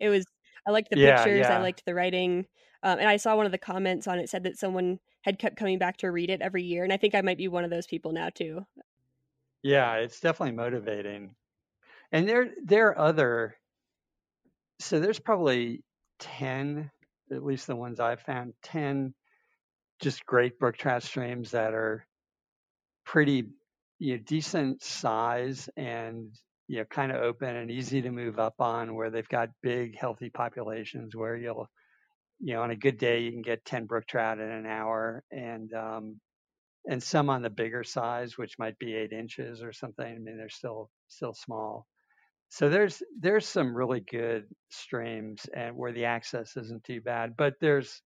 C: It was I liked the yeah, pictures. Yeah. I liked the writing, um, and I saw one of the comments on it said that someone had kept coming back to read it every year, and I think I might be one of those people now too.
D: Yeah, it's definitely motivating, and there there are other. So there's probably ten, at least the ones I've found, ten just great brook trout streams that are pretty you know decent size and you know kind of open and easy to move up on where they've got big healthy populations where you'll you know on a good day you can get 10 brook trout in an hour and um, and some on the bigger size which might be eight inches or something i mean they're still still small so there's there's some really good streams and where the access isn't too bad but there's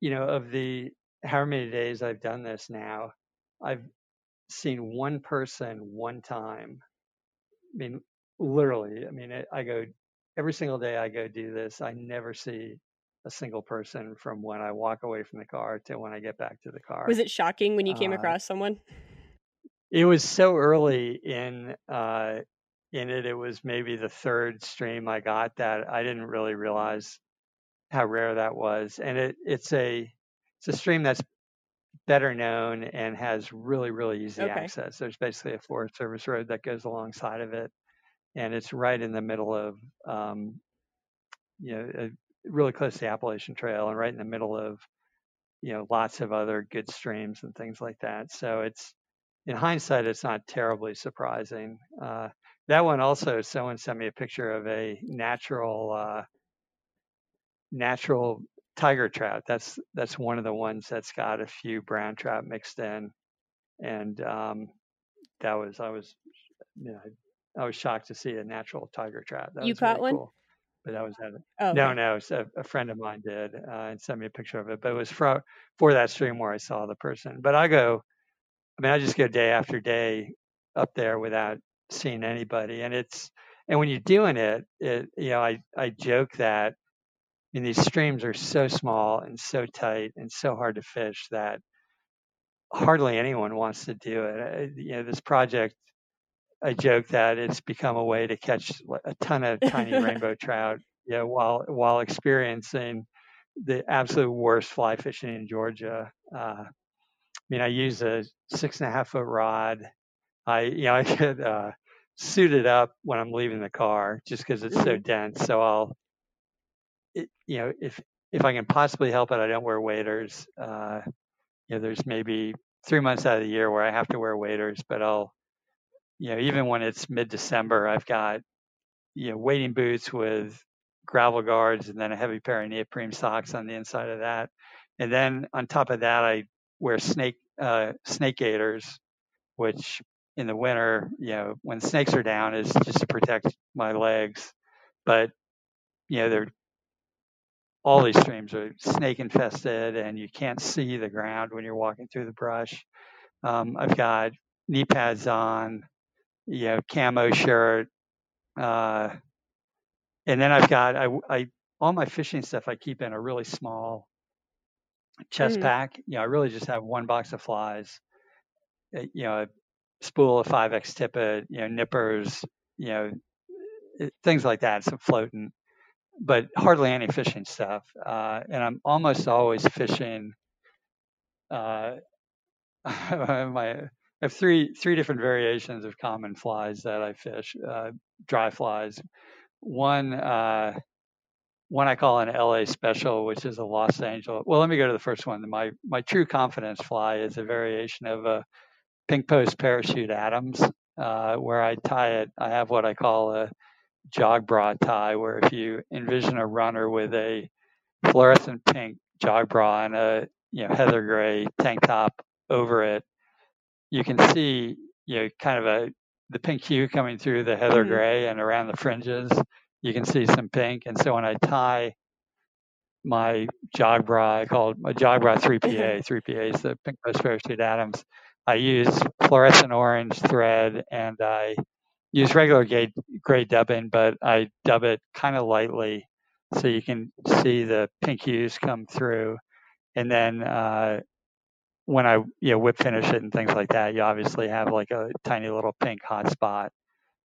D: you know of the how many days i've done this now i've seen one person one time I mean, literally, I mean, I go every single day I go do this. I never see a single person from when I walk away from the car to when I get back to the car.
C: Was it shocking when you came uh, across someone?
D: It was so early in uh, in it. It was maybe the third stream I got that I didn't really realize how rare that was. And it it's a it's a stream that's better known and has really, really easy okay. access. There's basically a Forest Service road that goes alongside of it, and it's right in the middle of, um, you know, a, really close to the Appalachian Trail and right in the middle of, you know, lots of other good streams and things like that. So it's, in hindsight, it's not terribly surprising. Uh, that one also, someone sent me a picture of a natural, uh, natural tiger trout. That's that's one of the ones that's got a few brown trout mixed in, and um, that was I was you know I was shocked to see a natural tiger trout. That
C: you
D: was
C: caught one.
D: Cool. But that was at it.
C: Oh,
D: no, no, a, a, friend of mine did uh, and sent me a picture of it. But it was for for that stream where I saw the person. But I go, I mean, I just go day after day up there without seeing anybody, and it's and when you're doing it, it you know, I I joke that I mean, these streams are so small and so tight and so hard to fish that hardly anyone wants to do it. You know, this project, I joke that it's become a way to catch a ton of tiny rainbow trout, you know, while while experiencing the absolute worst fly fishing in Georgia. Uh, I mean, I use a six and a half foot rod. I, you know, I get uh, suited up when I'm leaving the car just because it's so dense. So I'll it, you know, if if I can possibly help it, I don't wear waders. Uh, you know, there's maybe three months out of the year where I have to wear waders, but I'll, you know, even when it's mid-December, I've got, you know, wading boots with gravel guards and then a heavy pair of neoprene socks on the inside of that. And then on top of that, I wear snake uh, snake gaiters, which in the winter, you know, when snakes are down, is just to protect my legs. But you know, they're all these streams are snake infested and you can't see the ground when you're walking through the brush. Um, I've got knee pads on, you know, camo shirt. Uh, and then I've got, I, I, all my fishing stuff I keep in a really small chest
C: Mhm.
D: pack. You know, I really just have one box of flies. uh, You know, a spool of 5x tippet, you know, nippers, you know, things like that, some floating, but hardly any fishing stuff. Uh, and I'm almost always fishing. Uh, my I have three three different variations of common flies that I fish. Uh, dry flies. One uh, one I call an LA special, which is a Los Angeles. Well, let me go to the first one. My my true confidence fly is a variation of a pink post parachute Adams, uh, where I tie it. I have what I call a jog bra tie, where if you envision a runner with a fluorescent pink jog bra and a you know heather gray tank top over it, you can see you know kind of a the pink hue coming through the heather
C: Mhm.
D: gray and around the fringes. You can see some pink, and so when I tie my jog bra, I call it my jog bra 3PA. 3PA is the pink post parachute Adams. I use fluorescent orange thread and I use regular gray, gray dubbing, but I dub it kind of lightly so you can see the pink hues come through. And then uh, when I you know whip finish it and things like that, you obviously have like a tiny little pink hot spot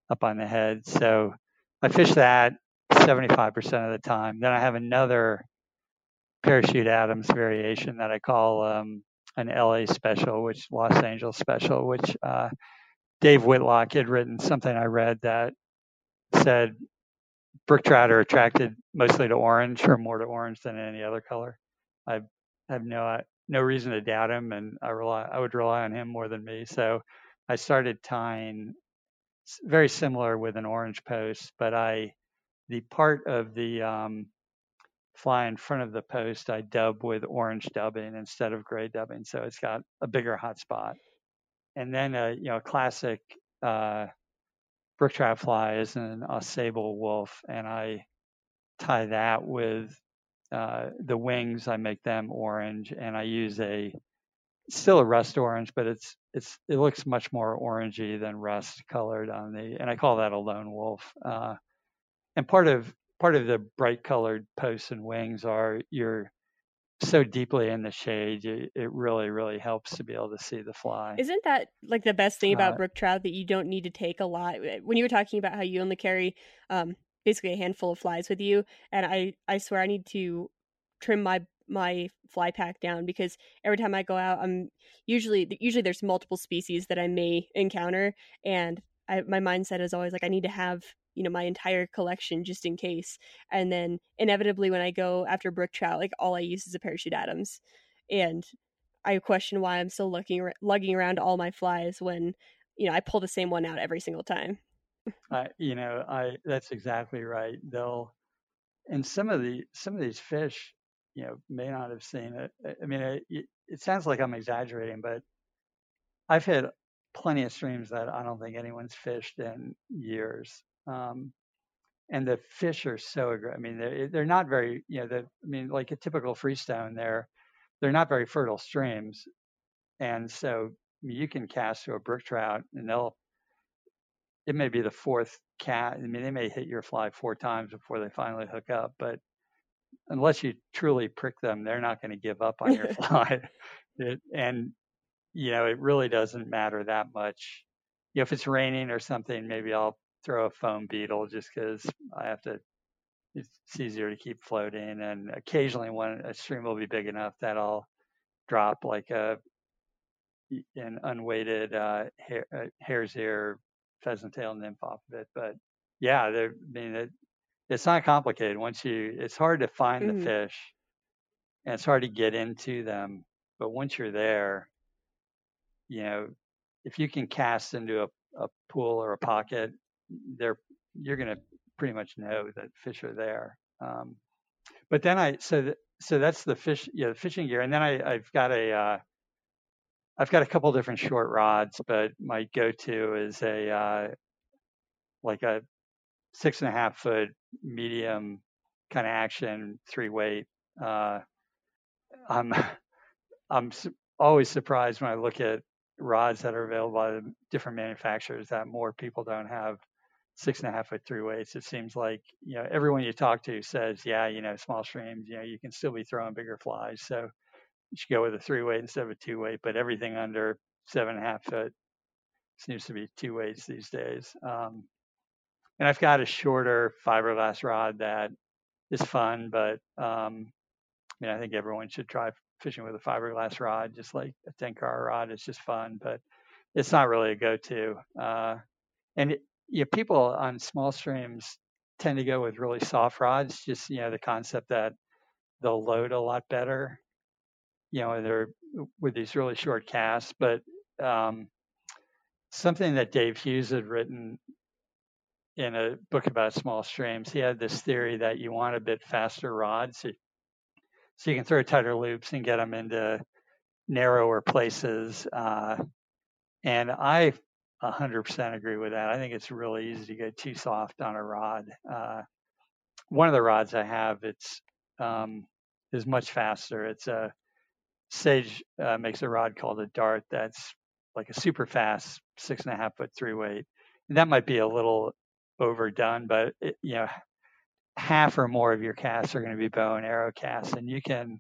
D: up on the head. So I fish that 75% of the time. Then I have another parachute Adams variation that I call um, an LA special, which Los Angeles special, which uh, Dave Whitlock had written something I read that said brook trout are attracted mostly to orange or more to orange than any other color. I have no no reason to doubt him, and I rely I would rely on him more than me. So I started tying very similar with an orange post, but I the part of the um, fly in front of the post I dub with orange dubbing instead of gray dubbing, so it's got a bigger hot spot. And then a you know classic uh, brook trout fly is an Ausable Wulff, and I tie that with uh, the wings. I make them orange, and I use a still a rust orange, but it's it's it looks much more orangey than rust colored on the, and I call that a lone wolf. Uh, and part of part of the bright colored posts and wings are you're so deeply in the shade, it, it really really helps to be able to see the fly.
C: Isn't that like the best thing about
D: Uh,
C: brook trout that you don't need to take a lot? When you were talking about how you only carry um, basically a handful of flies with you, and I I swear I need to trim my my fly pack down because every time I go out, I'm usually usually there's multiple species that I may encounter, and I, my mindset is always like I need to have you know my entire collection just in case, and then inevitably when I go after brook trout, like all I use is a parachute Adams, and I question why I'm still looking lugging around all my flies when you know I pull the same one out every single time.
D: I, you know, I that's exactly right. They'll and some of the some of these fish, you know, may not have seen it. I- mean, it, it it sounds like I'm exaggerating, but I've hit plenty of streams that I don't think anyone's fished in years. Um, and the fish are so aggressive. I mean, they're they're not very, you know, the, I mean, like a typical freestone, they're they're not very fertile streams, and so you can cast to a brook trout, and they'll it may be the fourth cat. I mean, they may hit your fly four times before they finally hook up, but unless you truly prick them, they're not going to give up on your fly. It, and you know, it really doesn't matter that much. You know, if it's raining or something, maybe I'll throw a foam beetle just because I have to. It's easier to keep floating, and occasionally when a stream will be big enough that I'll drop like a an unweighted uh, hair, uh, hare's ear pheasant tail nymph off of it. But yeah, I mean, it, it's not complicated. Once you, it's hard to find
C: Mhm.
D: the fish, and it's hard to get into them. But once you're there, you know, if you can cast into a, a pool or a pocket, they're you're gonna pretty much know that fish are there. Um, but then I so th- so that's the fish, yeah, the fishing gear, and then I I've got a uh, I've got a couple different short rods, but my go-to is a uh, like a six and a half foot medium kind of action three weight. Uh, I'm I'm su- always surprised when I look at rods that are available by different manufacturers that more people don't have six and a half foot three weights. It seems like you know everyone you talk to says, yeah, you know, small streams, you know, you can still be throwing bigger flies. So you should go with a three weight instead of a two weight. But everything under seven and a half foot seems to be two weights these days. Um, and I've got a shorter fiberglass rod that is fun, but um, I mean, I think everyone should try fishing with a fiberglass rod, just like a Tenkara rod. It's just fun, but it's not really a go-to. Uh, and it, you know, people on small streams tend to go with really soft rods. Just you know, the concept that they'll load a lot better. You know, they're with these really short casts. But um, something that Dave Hughes had written in a book about small streams, he had this theory that you want a bit faster rods, so, so you can throw tighter loops and get them into narrower places. Uh, and I 100% agree with that. I think it's really easy to get too soft on a rod. Uh, one of the rods I have, it's um, is much faster. It's a Sage uh, makes a rod called a Dart that's like a super fast six and a half foot three weight. And that might be a little overdone, but it, you know, half or more of your casts are going to be bow and arrow casts, and you can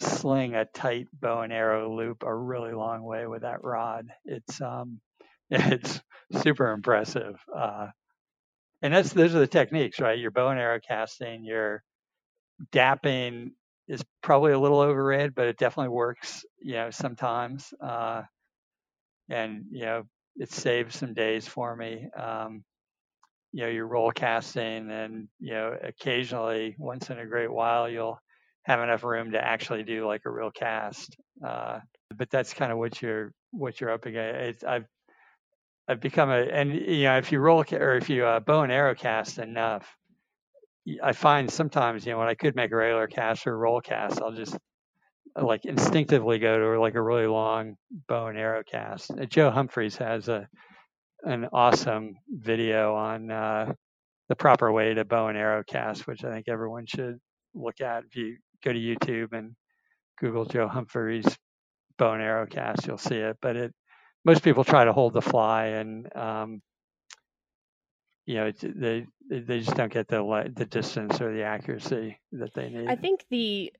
D: sling a tight bow and arrow loop a really long way with that rod. It's um, it's super impressive. Uh, and that's those are the techniques, right? Your bow and arrow casting, your dapping is probably a little overrated, but it definitely works, you know, sometimes. Uh, and you know, it saves some days for me. Um, you know, your roll casting, and you know, occasionally, once in a great while, you'll have enough room to actually do like a real cast. Uh, but that's kind of what you're what you're up against. I've I've become a and you know if you roll or if you uh, bow and arrow cast enough, I find sometimes you know when I could make a regular cast or roll cast, I'll just like instinctively go to like a really long bow and arrow cast. Uh, Joe Humphreys has a an awesome video on uh, the proper way to bow and arrow cast, which I think everyone should look at. If you go to YouTube and Google Joe Humphreys bow and arrow cast, you'll see it. But it most people try to hold the fly and um, you know they they just don't get the the distance or the accuracy that they need.
C: I think the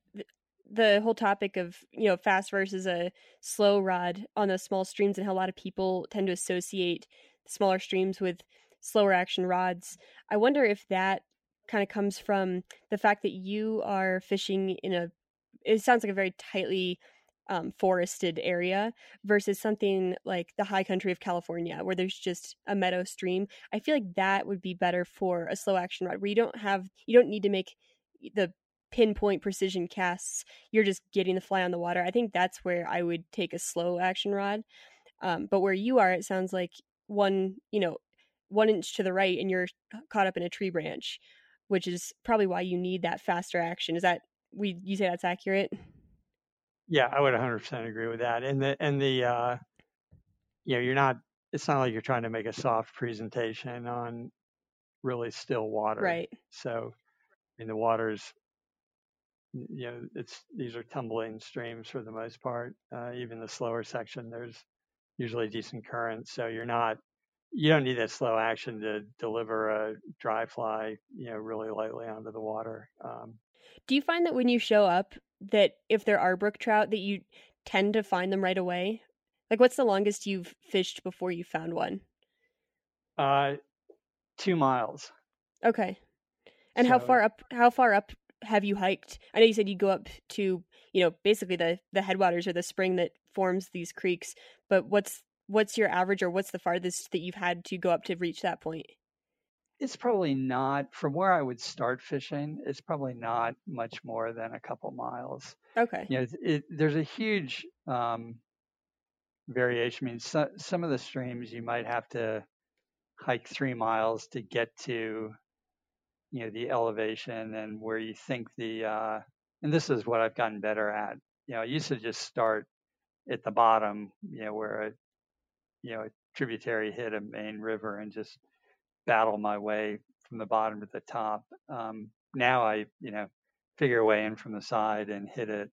C: the whole topic of you know fast versus a slow rod on those small streams and how a lot of people tend to associate smaller streams with slower action rods. I wonder if that kind of comes from the fact that you are fishing in a it sounds like a very tightly um, forested area versus something like the high country of California where there's just a meadow stream. I feel like that would be better for a slow action rod where you don't have you don't need to make the pinpoint precision casts. You're just getting the fly on the water. I think that's where I would take a slow action rod. Um, but where you are, it sounds like one you know one inch to the right and you're caught up in a tree branch, which is probably why you need that faster action. Is that we you say that's accurate?
D: Yeah, I would 100% agree with that. And the and the uh, you know, you're not. It's not like you're trying to make a soft presentation on really still water.
C: Right.
D: So, I mean, the water's you know, it's these are tumbling streams for the most part. Uh, even the slower section, there's usually decent current, so you're not you don't need that slow action to deliver a dry fly, you know, really lightly onto the water. Um,
C: Do you find that when you show up, that if there are brook trout that you tend to find them right away? Like what's the longest you've fished before you found one?
D: Uh 2 miles.
C: Okay. And so, how far up how far up have you hiked? I know you said you go up to, you know, basically the the headwaters or the spring that forms these creeks, but what's what's your average or what's the farthest that you've had to go up to reach that point?
D: it's probably not from where I would start fishing. It's probably not much more than a couple miles.
C: Okay.
D: You know, it, it, there's a huge um, variation. I mean, so, some of the streams you might have to hike three miles to get to, you know, the elevation and where you think the. Uh, and this is what I've gotten better at. You know, I used to just start at the bottom, you know, where you know, a tributary hit a main river and just battle my way from the bottom to the top. Um, now I, you know, figure a way in from the side and hit it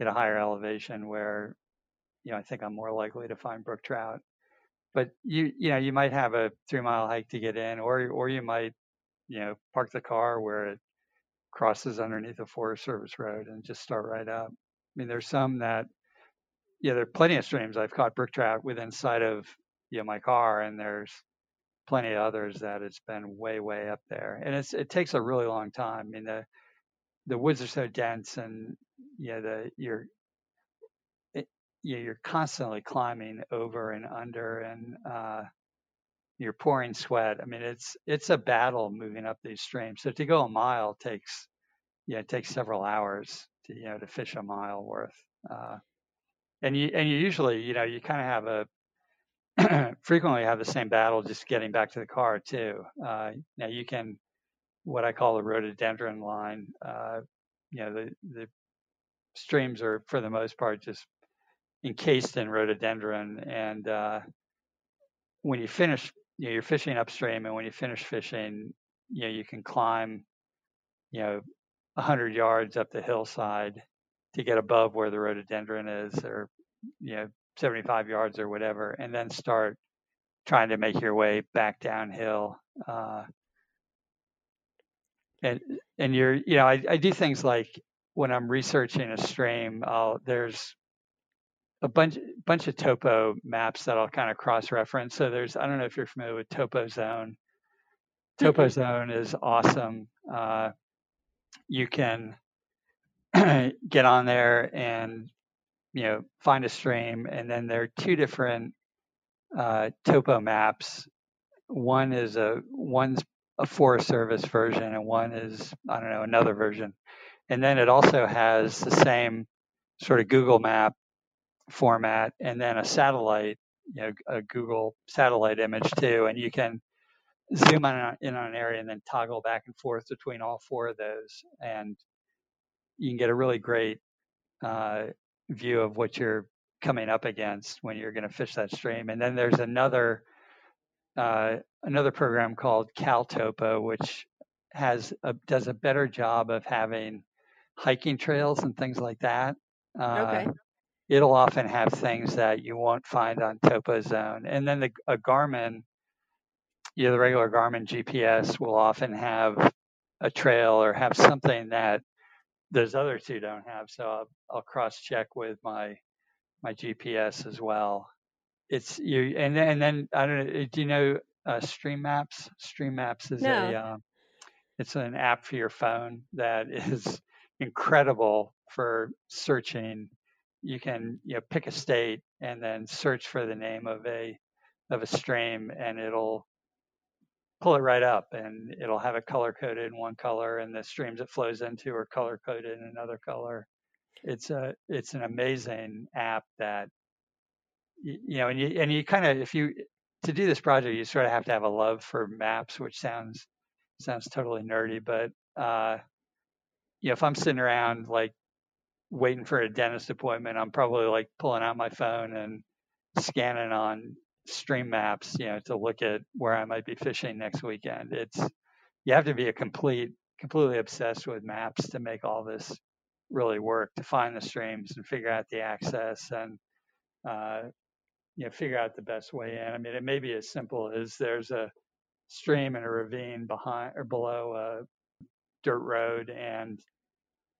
D: at a higher elevation where, you know, I think I'm more likely to find brook trout. But you, you know, you might have a three mile hike to get in, or or you might, you know, park the car where it crosses underneath a Forest Service road and just start right up. I mean, there's some that, yeah, there are plenty of streams I've caught brook trout within sight of you know my car, and there's plenty of others that it's been way way up there, and it's it takes a really long time. I mean the the woods are so dense, and you know the you're it, you know, you're constantly climbing over and under, and uh, you're pouring sweat. I mean it's it's a battle moving up these streams. So to go a mile takes yeah it takes several hours to you know to fish a mile worth. Uh, and you and you usually you know you kind of have a frequently have the same battle just getting back to the car too. Uh, now you can what I call the rhododendron line. Uh, you know the the streams are for the most part just encased in rhododendron, and uh, when you finish, you know, you're fishing upstream, and when you finish fishing, you know you can climb, you know, 100 yards up the hillside to get above where the rhododendron is, or you know 75 yards or whatever, and then start trying to make your way back downhill. Uh, and and you're you know I, I do things like when I'm researching a stream, I'll there's a bunch bunch of topo maps that I'll kind of cross reference. So there's I don't know if you're familiar with Topo Zone. Topo Zone is awesome. Uh, you can get on there and you know find a stream and then there are two different uh, topo maps. One is a one's a forest service version and one is i don't know another version. And then it also has the same sort of google map format and then a satellite you know a google satellite image too and you can zoom on, in on an area and then toggle back and forth between all four of those and you can get a really great uh, view of what you're coming up against when you're going to fish that stream. And then there's another uh, another program called CalTopo, which has a, does a better job of having hiking trails and things like that.
C: Uh, okay.
D: It'll often have things that you won't find on Topo Zone. And then the, a Garmin, you know, the regular Garmin GPS will often have a trail or have something that those other two don't have. So I'll, I'll cross check with my my GPS as well. It's you and then, and then I don't know. Do you know uh, Stream Maps? Stream Maps is
C: no.
D: a um, it's an app for your phone that is incredible for searching. You can you know pick a state and then search for the name of a of a stream, and it'll pull it right up and it'll have it color coded in one color and the streams it flows into are color coded in another color. It's a it's an amazing app that you know and you and you kind of if you to do this project you sort of have to have a love for maps which sounds sounds totally nerdy but uh you know if I'm sitting around like waiting for a dentist appointment I'm probably like pulling out my phone and scanning on stream maps, you know, to look at where I might be fishing next weekend. It's you have to be a complete, completely obsessed with maps to make all this really work. To find the streams and figure out the access and uh, you know figure out the best way in. I mean, it may be as simple as there's a stream and a ravine behind or below a dirt road and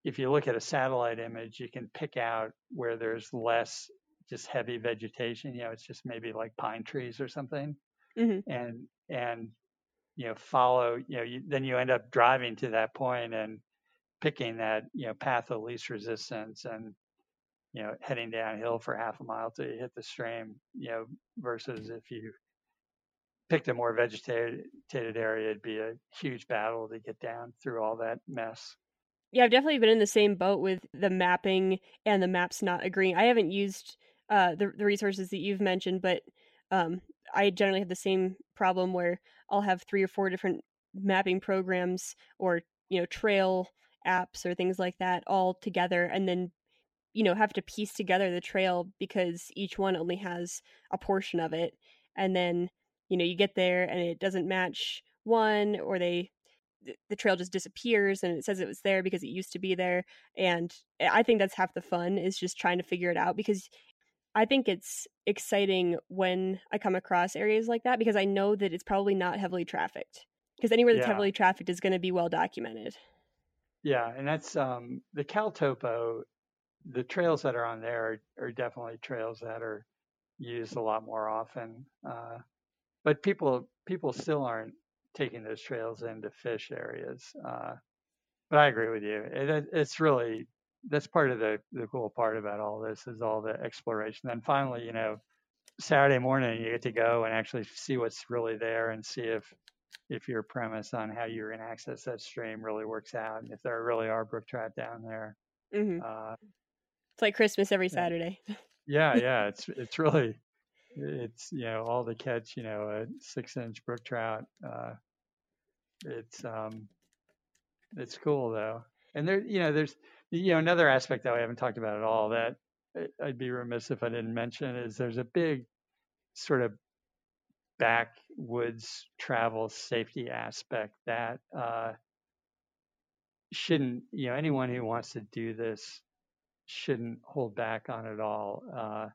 D: if you look at a satellite image, you can pick out where there's less just heavy vegetation. You know, it's just maybe like pine trees or something,
C: mm-hmm.
D: and and you know follow. You know, you, then you end up driving to that point and picking that you know path of least resistance and you know heading downhill for half a mile to hit the stream. You know, versus if you picked a more vegetated area, it'd be a huge battle to get down through all that mess.
C: Yeah, I've definitely been in the same boat with the mapping and the maps not agreeing. I haven't used uh, the the resources that you've mentioned, but um, I generally have the same problem where I'll have three or four different mapping programs or you know trail apps or things like that all together, and then you know have to piece together the trail because each one only has a portion of it, and then you know you get there and it doesn't match one or they the trail just disappears and it says it was there because it used to be there. And i think that's half the fun is just trying to figure it out because I think it's exciting when I come across areas like that because I know that it's probably not heavily trafficked. Because anywhere that's yeah. heavily trafficked is going to be well documented.
D: Yeah, and that's um, the CalTopo. the trails that are on there are, are definitely trails that are used a lot more often. Uh, but people people still aren't taking those trails into fish areas. Uh, but I agree with you. It, it's really that's part of the the cool part about all this is all the exploration. And finally, you know, Saturday morning you get to go and actually see what's really there and see if if your premise on how you're going to access that stream really works out and if there really are brook trout down there.
C: Mm-hmm. Uh, it's like Christmas every Saturday.
D: Yeah, yeah, it's it's really it's you know all the catch you know a six inch brook trout. Uh, it's um it's cool though, and there you know there's you know another aspect that I haven't talked about at all that I'd be remiss if I didn't mention is there's a big sort of backwoods travel safety aspect that uh, shouldn't, you know, anyone who wants to do this shouldn't hold back on it all. Uh,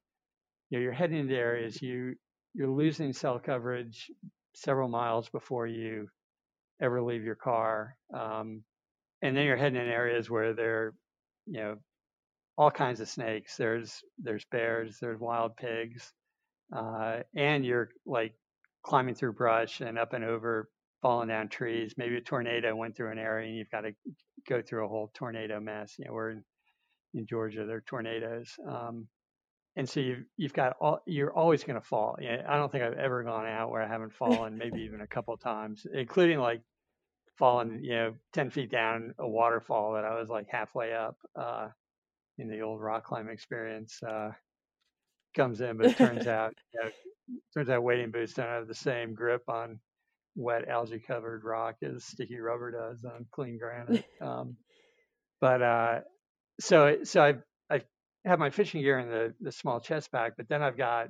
D: you know, you're heading into areas you you're losing cell coverage several miles before you ever leave your car, um, and then you're heading in areas where there, you know, all kinds of snakes. There's there's bears, there's wild pigs, uh, and you're like climbing through brush and up and over falling down trees. Maybe a tornado went through an area and you've got to go through a whole tornado mess. You know, we're in, in Georgia, there are tornadoes. Um, and so you've, you've got all, you're always going to fall. You know, I don't think I've ever gone out where I haven't fallen, maybe even a couple of times, including like falling, you know, 10 feet down a waterfall that I was like halfway up, uh, in the old rock climbing experience, uh, comes in, but it turns out, you know, turns out wading boots don't have the same grip on wet algae covered rock as sticky rubber does on clean granite. Um, but uh, so so I I have my fishing gear in the the small chest bag, but then I've got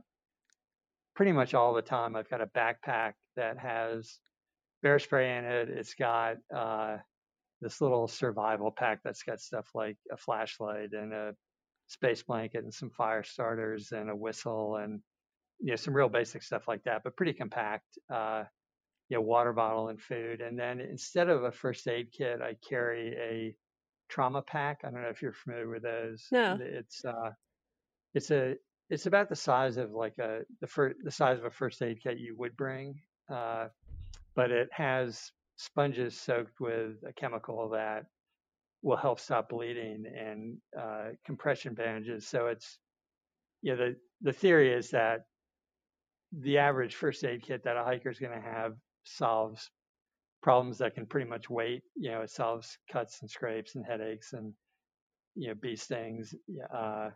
D: pretty much all the time I've got a backpack that has bear spray in it. It's got uh, this little survival pack that's got stuff like a flashlight and a space blanket and some fire starters and a whistle and you know some real basic stuff like that, but pretty compact. Uh, you know, water bottle and food, and then instead of a first aid kit, I carry a trauma pack. I don't know if you're familiar with those.
C: No.
D: It's uh, it's a it's about the size of like a the first the size of a first aid kit you would bring, uh, but it has sponges soaked with a chemical that will help stop bleeding and uh, compression bandages. So it's you know the the theory is that the average first aid kit that a hiker is going to have solves problems that can pretty much wait. You know, it solves cuts and scrapes and headaches and you know bee stings. Uh,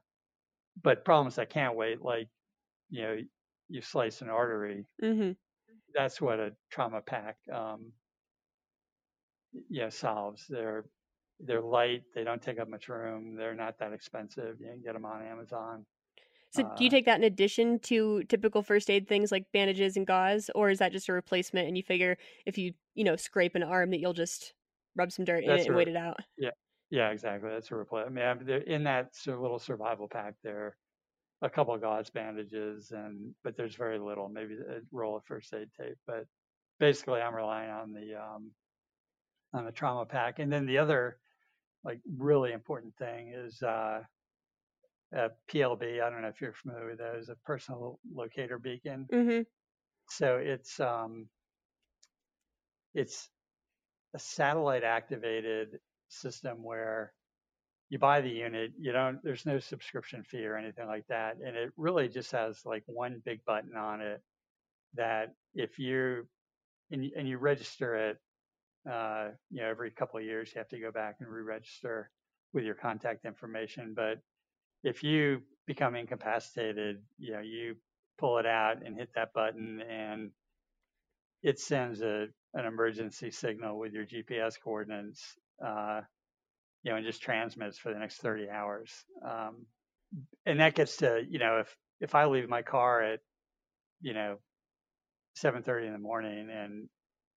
D: but problems that can't wait, like you know, you slice an artery.
C: Mm-hmm.
D: That's what a trauma pack, um, yeah, solves. They're they're light. They don't take up much room. They're not that expensive. You can get them on Amazon.
C: So uh, do you take that in addition to typical first aid things like bandages and gauze, or is that just a replacement? And you figure if you you know scrape an arm that you'll just rub some dirt in it and re- wait it out.
D: Yeah, yeah, exactly. That's a replacement. I mean, in that little survival pack, there a couple of gauze bandages, and but there's very little. Maybe a roll of first aid tape, but basically, I'm relying on the um, on the trauma pack. And then the other like really important thing is uh, a PLB. I don't know if you're familiar with those, a personal locator beacon.
C: Mm-hmm.
D: So it's um, it's a satellite activated system where you buy the unit, you don't there's no subscription fee or anything like that, and it really just has like one big button on it that if you and, and you register it, uh, you know, every couple of years you have to go back and re-register with your contact information, but if you become incapacitated, you know, you pull it out and hit that button and it sends a, an emergency signal with your GPS coordinates, uh, you know, and just transmits for the next 30 hours. Um, and that gets to, you know, if, if I leave my car at, you know, 7.30 in the morning and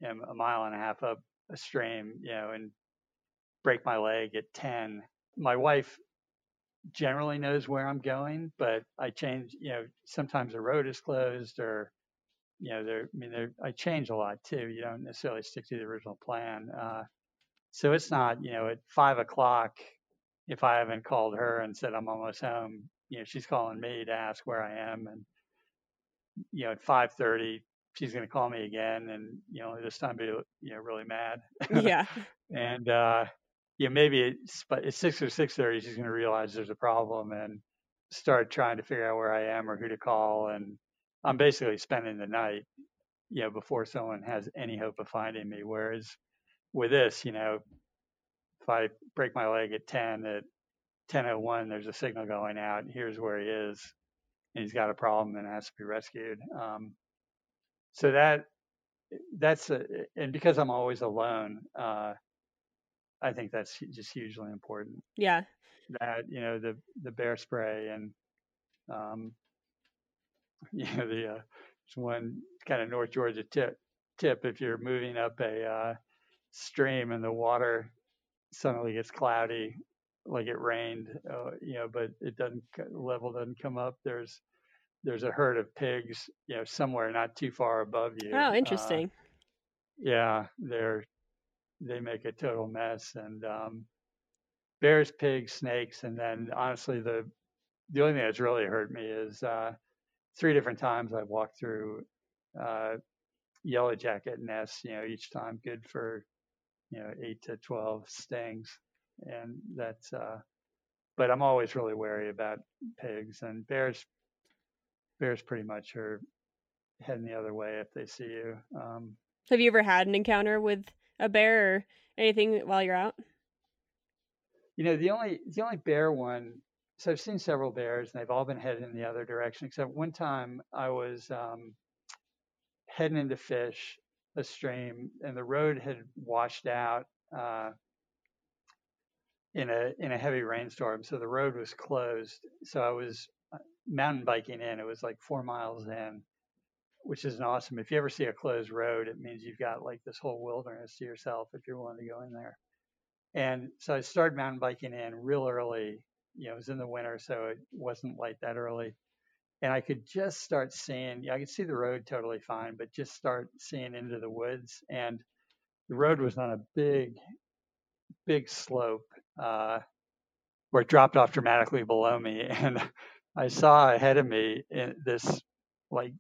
D: am a mile and a half up a stream, you know, and break my leg at 10, my wife generally knows where I'm going, but I change, you know, sometimes the road is closed or, you know, there, I mean, I change a lot too. You don't necessarily stick to the original plan. Uh, so it's not, you know, at five o'clock, if I haven't called her and said I'm almost home, you know, she's calling me to ask where I am, and you know, at 5:30 she's going to call me again, and you know, this time be you know really mad.
C: Yeah.
D: and uh, yeah, maybe it's but it's six or 6:30 she's going to realize there's a problem and start trying to figure out where I am or who to call, and I'm basically spending the night, you know, before someone has any hope of finding me. Whereas with this, you know, if I break my leg at 10, at 10:01, there's a signal going out. Here's where he is, and he's got a problem and has to be rescued. Um, so that that's a, and because I'm always alone, uh, I think that's just hugely important.
C: Yeah.
D: That you know the the bear spray and um, you know the uh, one kind of North Georgia tip tip if you're moving up a uh, stream and the water suddenly gets cloudy, like it rained, uh, you know, but it doesn't level doesn't come up. There's there's a herd of pigs, you know, somewhere not too far above you.
C: Oh, interesting. Uh,
D: yeah, they're they make a total mess, and um, bears, pigs, snakes, and then honestly, the the only thing that's really hurt me is uh, three different times I've walked through uh, yellow jacket nests. You know, each time good for you know eight to twelve stings, and that's. Uh, but I'm always really wary about pigs and bears. Bears pretty much are heading the other way if they see you. Um,
C: Have you ever had an encounter with a bear or anything while you're out?
D: You know, the only the only bear one. So I've seen several bears, and they've all been headed in the other direction. Except one time, I was um, heading into fish a stream, and the road had washed out uh, in a in a heavy rainstorm, so the road was closed. So I was uh, mountain biking in. It was like four miles in, which is awesome. If you ever see a closed road, it means you've got like this whole wilderness to yourself if you're willing to go in there. And so I started mountain biking in real early. You know, it was in the winter, so it wasn't light that early and I could just start seeing. Yeah, I could see the road totally fine, but just start seeing into the woods. And the road was on a big, big slope uh, where it dropped off dramatically below me, and I saw ahead of me this like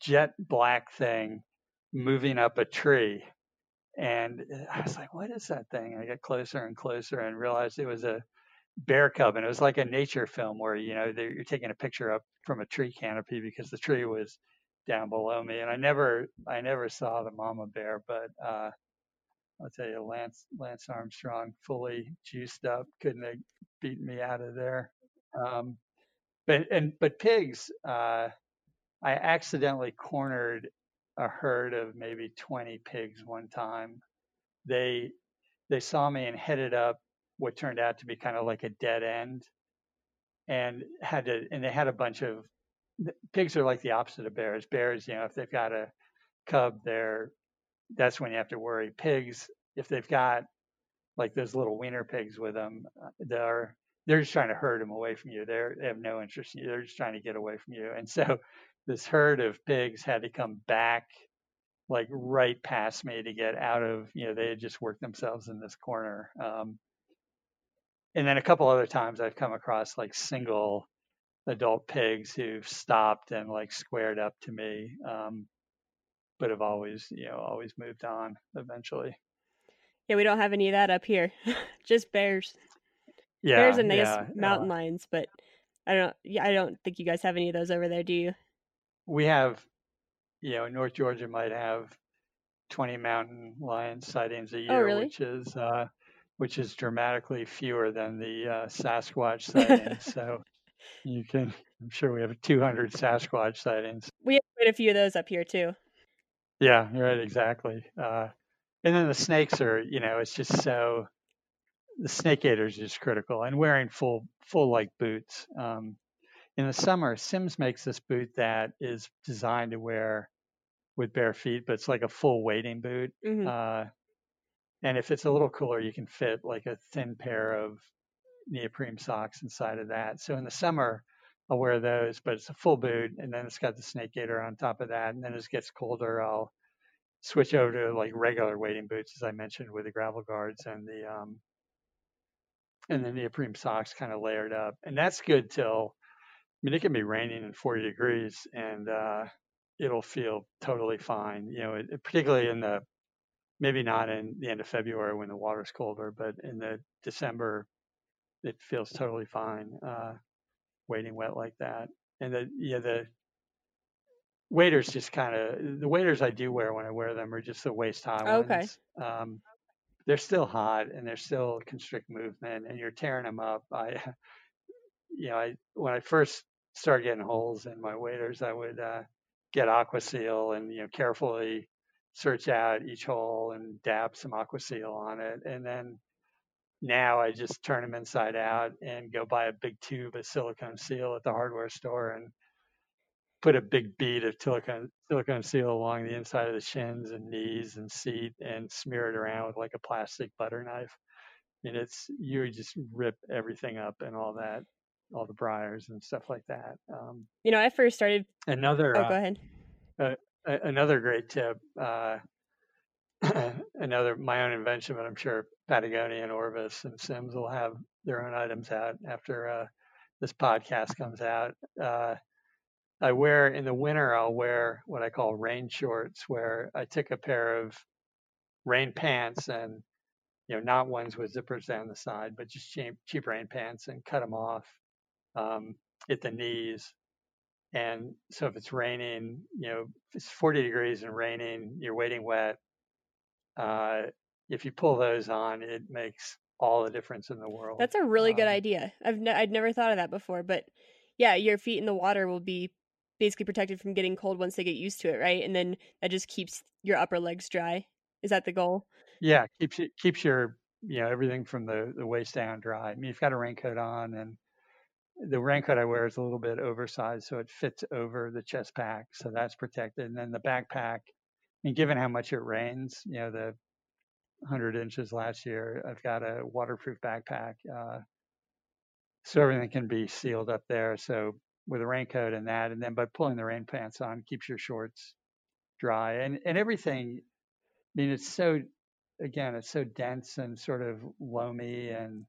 D: jet black thing moving up a tree. And I was like, what is that thing? I got closer and closer and realized it was a bear cub and it was like a nature film where you know you're taking a picture up from a tree canopy because the tree was down below me and i never i never saw the mama bear but uh i'll tell you lance lance armstrong fully juiced up couldn't have beaten me out of there. Um but and but pigs uh i accidentally cornered a herd of maybe 20 pigs one time. They they saw me and headed up what turned out to be kind of like a dead end and had to and they had a bunch of pigs are like the opposite of bears. Bears you know if they've got a cub there that's when you have to worry. Pigs if they've got like those little wiener pigs with them uh, they're they're just trying to herd them away from you. They're they have no interest in you. They're just trying to get away from you. And so this herd of pigs had to come back like right past me to get out of you know they had just worked themselves in this corner um, and then a couple other times I've come across like single adult pigs who've stopped and like squared up to me, um, but have always, you know, always moved on eventually.
C: Yeah, we don't have any of that up here. Just bears.
D: Yeah,
C: bears and nice
D: yeah,
C: mountain
D: uh,
C: lions, but I don't. Yeah, I don't think you guys have any of those over there, do you?
D: We have, you know, North Georgia might have 20 mountain lion sightings a
C: Oh,
D: year,
C: really?
D: which is uh, which is dramatically fewer than the uh, Sasquatch sightings. so you can, I'm sure we have 200 Sasquatch sightings.
C: We have quite a few of those up here too.
D: Yeah, right, exactly. Uh, and then the snakes are, you know, it's just so the snake gaiter is just critical and wearing full full like boots. Um, in the summer, Simms makes this boot that is designed to wear with bare feet, but it's like a full wading boot.
C: hmm
D: Uh, and if it's a little cooler, you can fit like a thin pair of neoprene socks inside of that. So in the summer, I'll wear those, but it's a full boot, and then it's got the snake gaiter on top of that. And then as it gets colder, I'll switch over to like regular wading boots, as I mentioned, with the gravel guards and the um, and then the neoprene socks kind of layered up, and that's good till. I mean, it can be raining and 40 degrees, and uh, it'll feel totally fine. You know, it, particularly in the maybe not in the end of February when the water's colder, but in the December, it feels totally fine. Uh, wading wet like that, and the yeah the waders just kind of the waders I do wear when I wear them are just the waist high
C: Oh, okay.
D: ones. Um, they're still hot and they're still constrict movement, and you're tearing them up. I, you know, I when I first started getting holes in my waders, I would uh, get Aquaseal and you know carefully search out each hole and dab some Aquaseal on it, and then now I just turn them inside out and go buy a big tube of silicone seal at the hardware store and put a big bead of silicone, silicone seal along the inside of the shins and knees and seat and smear it around with like a plastic butter knife. And it's you just rip everything up and all that, all the briars and stuff like that. Um,
C: You know, I first started.
D: another
C: Oh,
D: uh,
C: go ahead.
D: a- another great tip. Uh, another my own invention, but I'm sure Patagonia and Orvis and Simms will have their own items out after uh, this podcast comes out. Uh, I wear in the winter. I'll wear what I call rain shorts, where I take a pair of rain pants and you know not ones with zippers down the side, but just cheap, cheap rain pants and cut them off um, at the knees. And so if it's raining, you know, if it's 40 degrees and raining, you're wading wet. Uh, if you pull those on, it makes all the difference in the world.
C: That's a really good
D: Um,
C: idea. I've ne- I'd never thought of that before, but yeah, your feet in the water will be basically protected from getting cold once they get used to it, right? And then that just keeps your upper legs dry. Is that the goal?
D: Yeah, keeps it keeps your you know everything from the the waist down dry. I mean, you've got a raincoat on, and the raincoat I wear is a little bit oversized, so it fits over the chest pack, so that's protected. And then the backpack, and given how much it rains, you know the 100 inches last year, I've got a waterproof backpack, uh, so everything can be sealed up there. So with a raincoat and that, and then by pulling the rain pants on, keeps your shorts dry, and and everything. I mean, it's so again, it's so dense and sort of loamy, and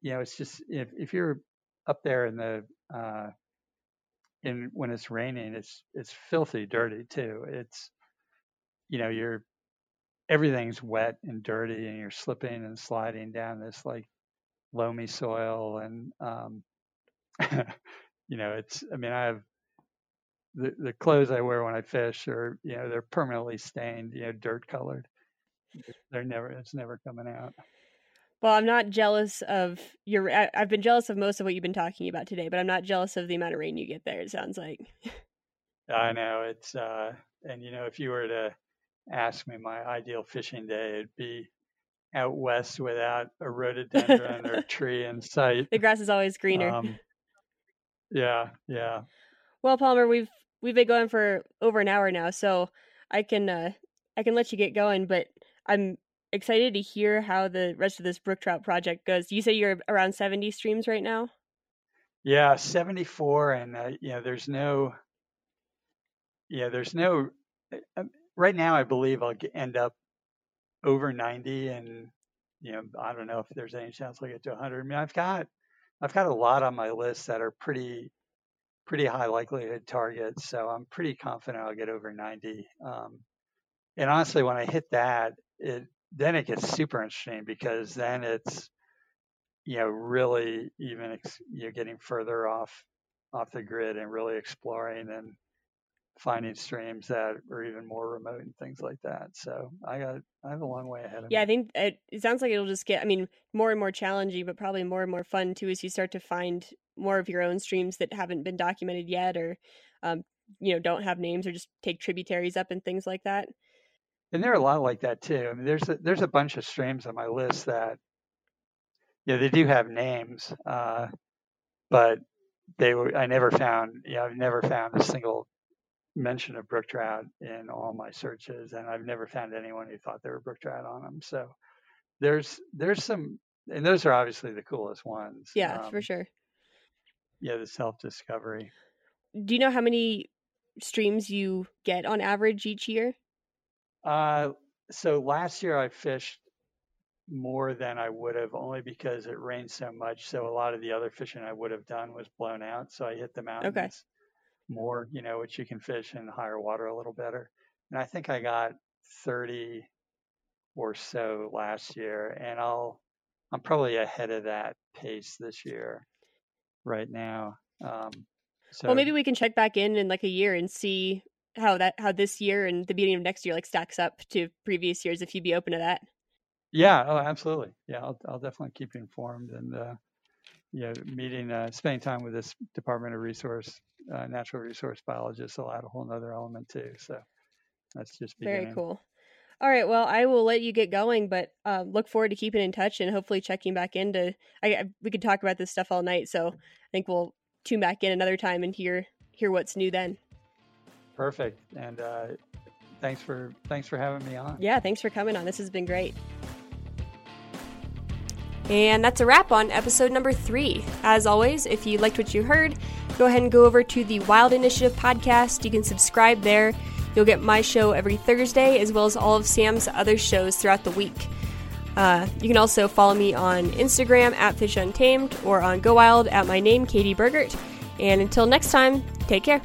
D: you know, it's just if if you're up there in the uh, in when it's raining, it's it's filthy dirty too. It's you know, you're everything's wet and dirty, and you're slipping and sliding down this like loamy soil, and um, you know, it's. I mean, I have the the clothes I wear when I fish are you know they're permanently stained, you know, dirt colored. They're never. It's never coming out.
C: Well, I'm not jealous of your. I, I've been jealous of most of what you've been talking about today, but I'm not jealous of the amount of rain you get there. It sounds like.
D: I know it's uh and you know if you were to ask me my ideal fishing day it'd be out west without a rhododendron or tree in sight.
C: The grass is always greener.
D: Um, yeah, yeah.
C: Well, Palmer, we've we've been going for over an hour now, so I can uh, I can let you get going. But I'm excited to hear how the rest of this brook trout project goes. You say you're around 70 streams right now.
D: Yeah, 74 and uh, you know there's no yeah, there's no uh, right now I believe I'll end up over 90 and you know I don't know if there's any chance I'll get to 100. I mean I've got I've got a lot on my list that are pretty pretty high likelihood targets, so I'm pretty confident I'll get over 90. Um, and honestly, when I hit that, it then it gets super interesting because then it's you know really even ex- you're getting further off off the grid and really exploring and finding streams that are even more remote and things like that. So I got I have a long way ahead of me.
C: Yeah,
D: me.
C: I think it, it sounds like it'll just get. I mean, more and more challenging, but probably more and more fun too, as you start to find more of your own streams that haven't been documented yet, or um, you know, don't have names, or just take tributaries up and things like that.
D: And there are a lot like that too. I mean, there's a, there's a bunch of streams on my list that, yeah, they do have names, uh, but they were I never found, you know, I've never found a single mention of brook trout in all my searches, and I've never found anyone who thought there were brook trout on them. So there's there's some, and those are obviously the coolest ones.
C: Yeah, for
D: Um,
C: sure.
D: Yeah, the self discovery.
C: Do you know how many streams you get on average each year?
D: Uh, so last year I fished more than I would have only because it rained so much. So a lot of the other fishing I would have done was blown out. So I hit the mountains
C: Okay.
D: more, you know, which you can fish in higher water a little better. And I think I got 30 or so last year, and I'll I'm probably ahead of that pace this year right now. Um, so
C: well, maybe we can check back in in like a year and see how that how this year and the beginning of next year like stacks up to previous years. If you'd be open to that.
D: Yeah, oh, absolutely. Yeah, I'll I'll definitely keep you informed and uh, yeah, meeting, uh, spending time with this Department of Resource, uh, Natural Resource Biologist will add a whole nother element too. So that's just
C: Very cool. All right. Well, I will let you get going, but uh, look forward to keeping in touch and hopefully checking back into. I, I we could talk about this stuff all night, so I think we'll tune back in another time and hear hear what's new then.
D: Perfect. And uh, thanks for thanks for having me on.
C: Yeah. Thanks for coming on. This has been great. And that's a wrap on episode number three. As always, if you liked what you heard, go ahead and go over to the Wild Initiative podcast. You can subscribe there. You'll get my show every Thursday, as well as all of Sam's other shows throughout the week. Uh, you can also follow me on Instagram at Fish Untamed or on Go Wild at my name, Katie Bergert. And until next time, take care.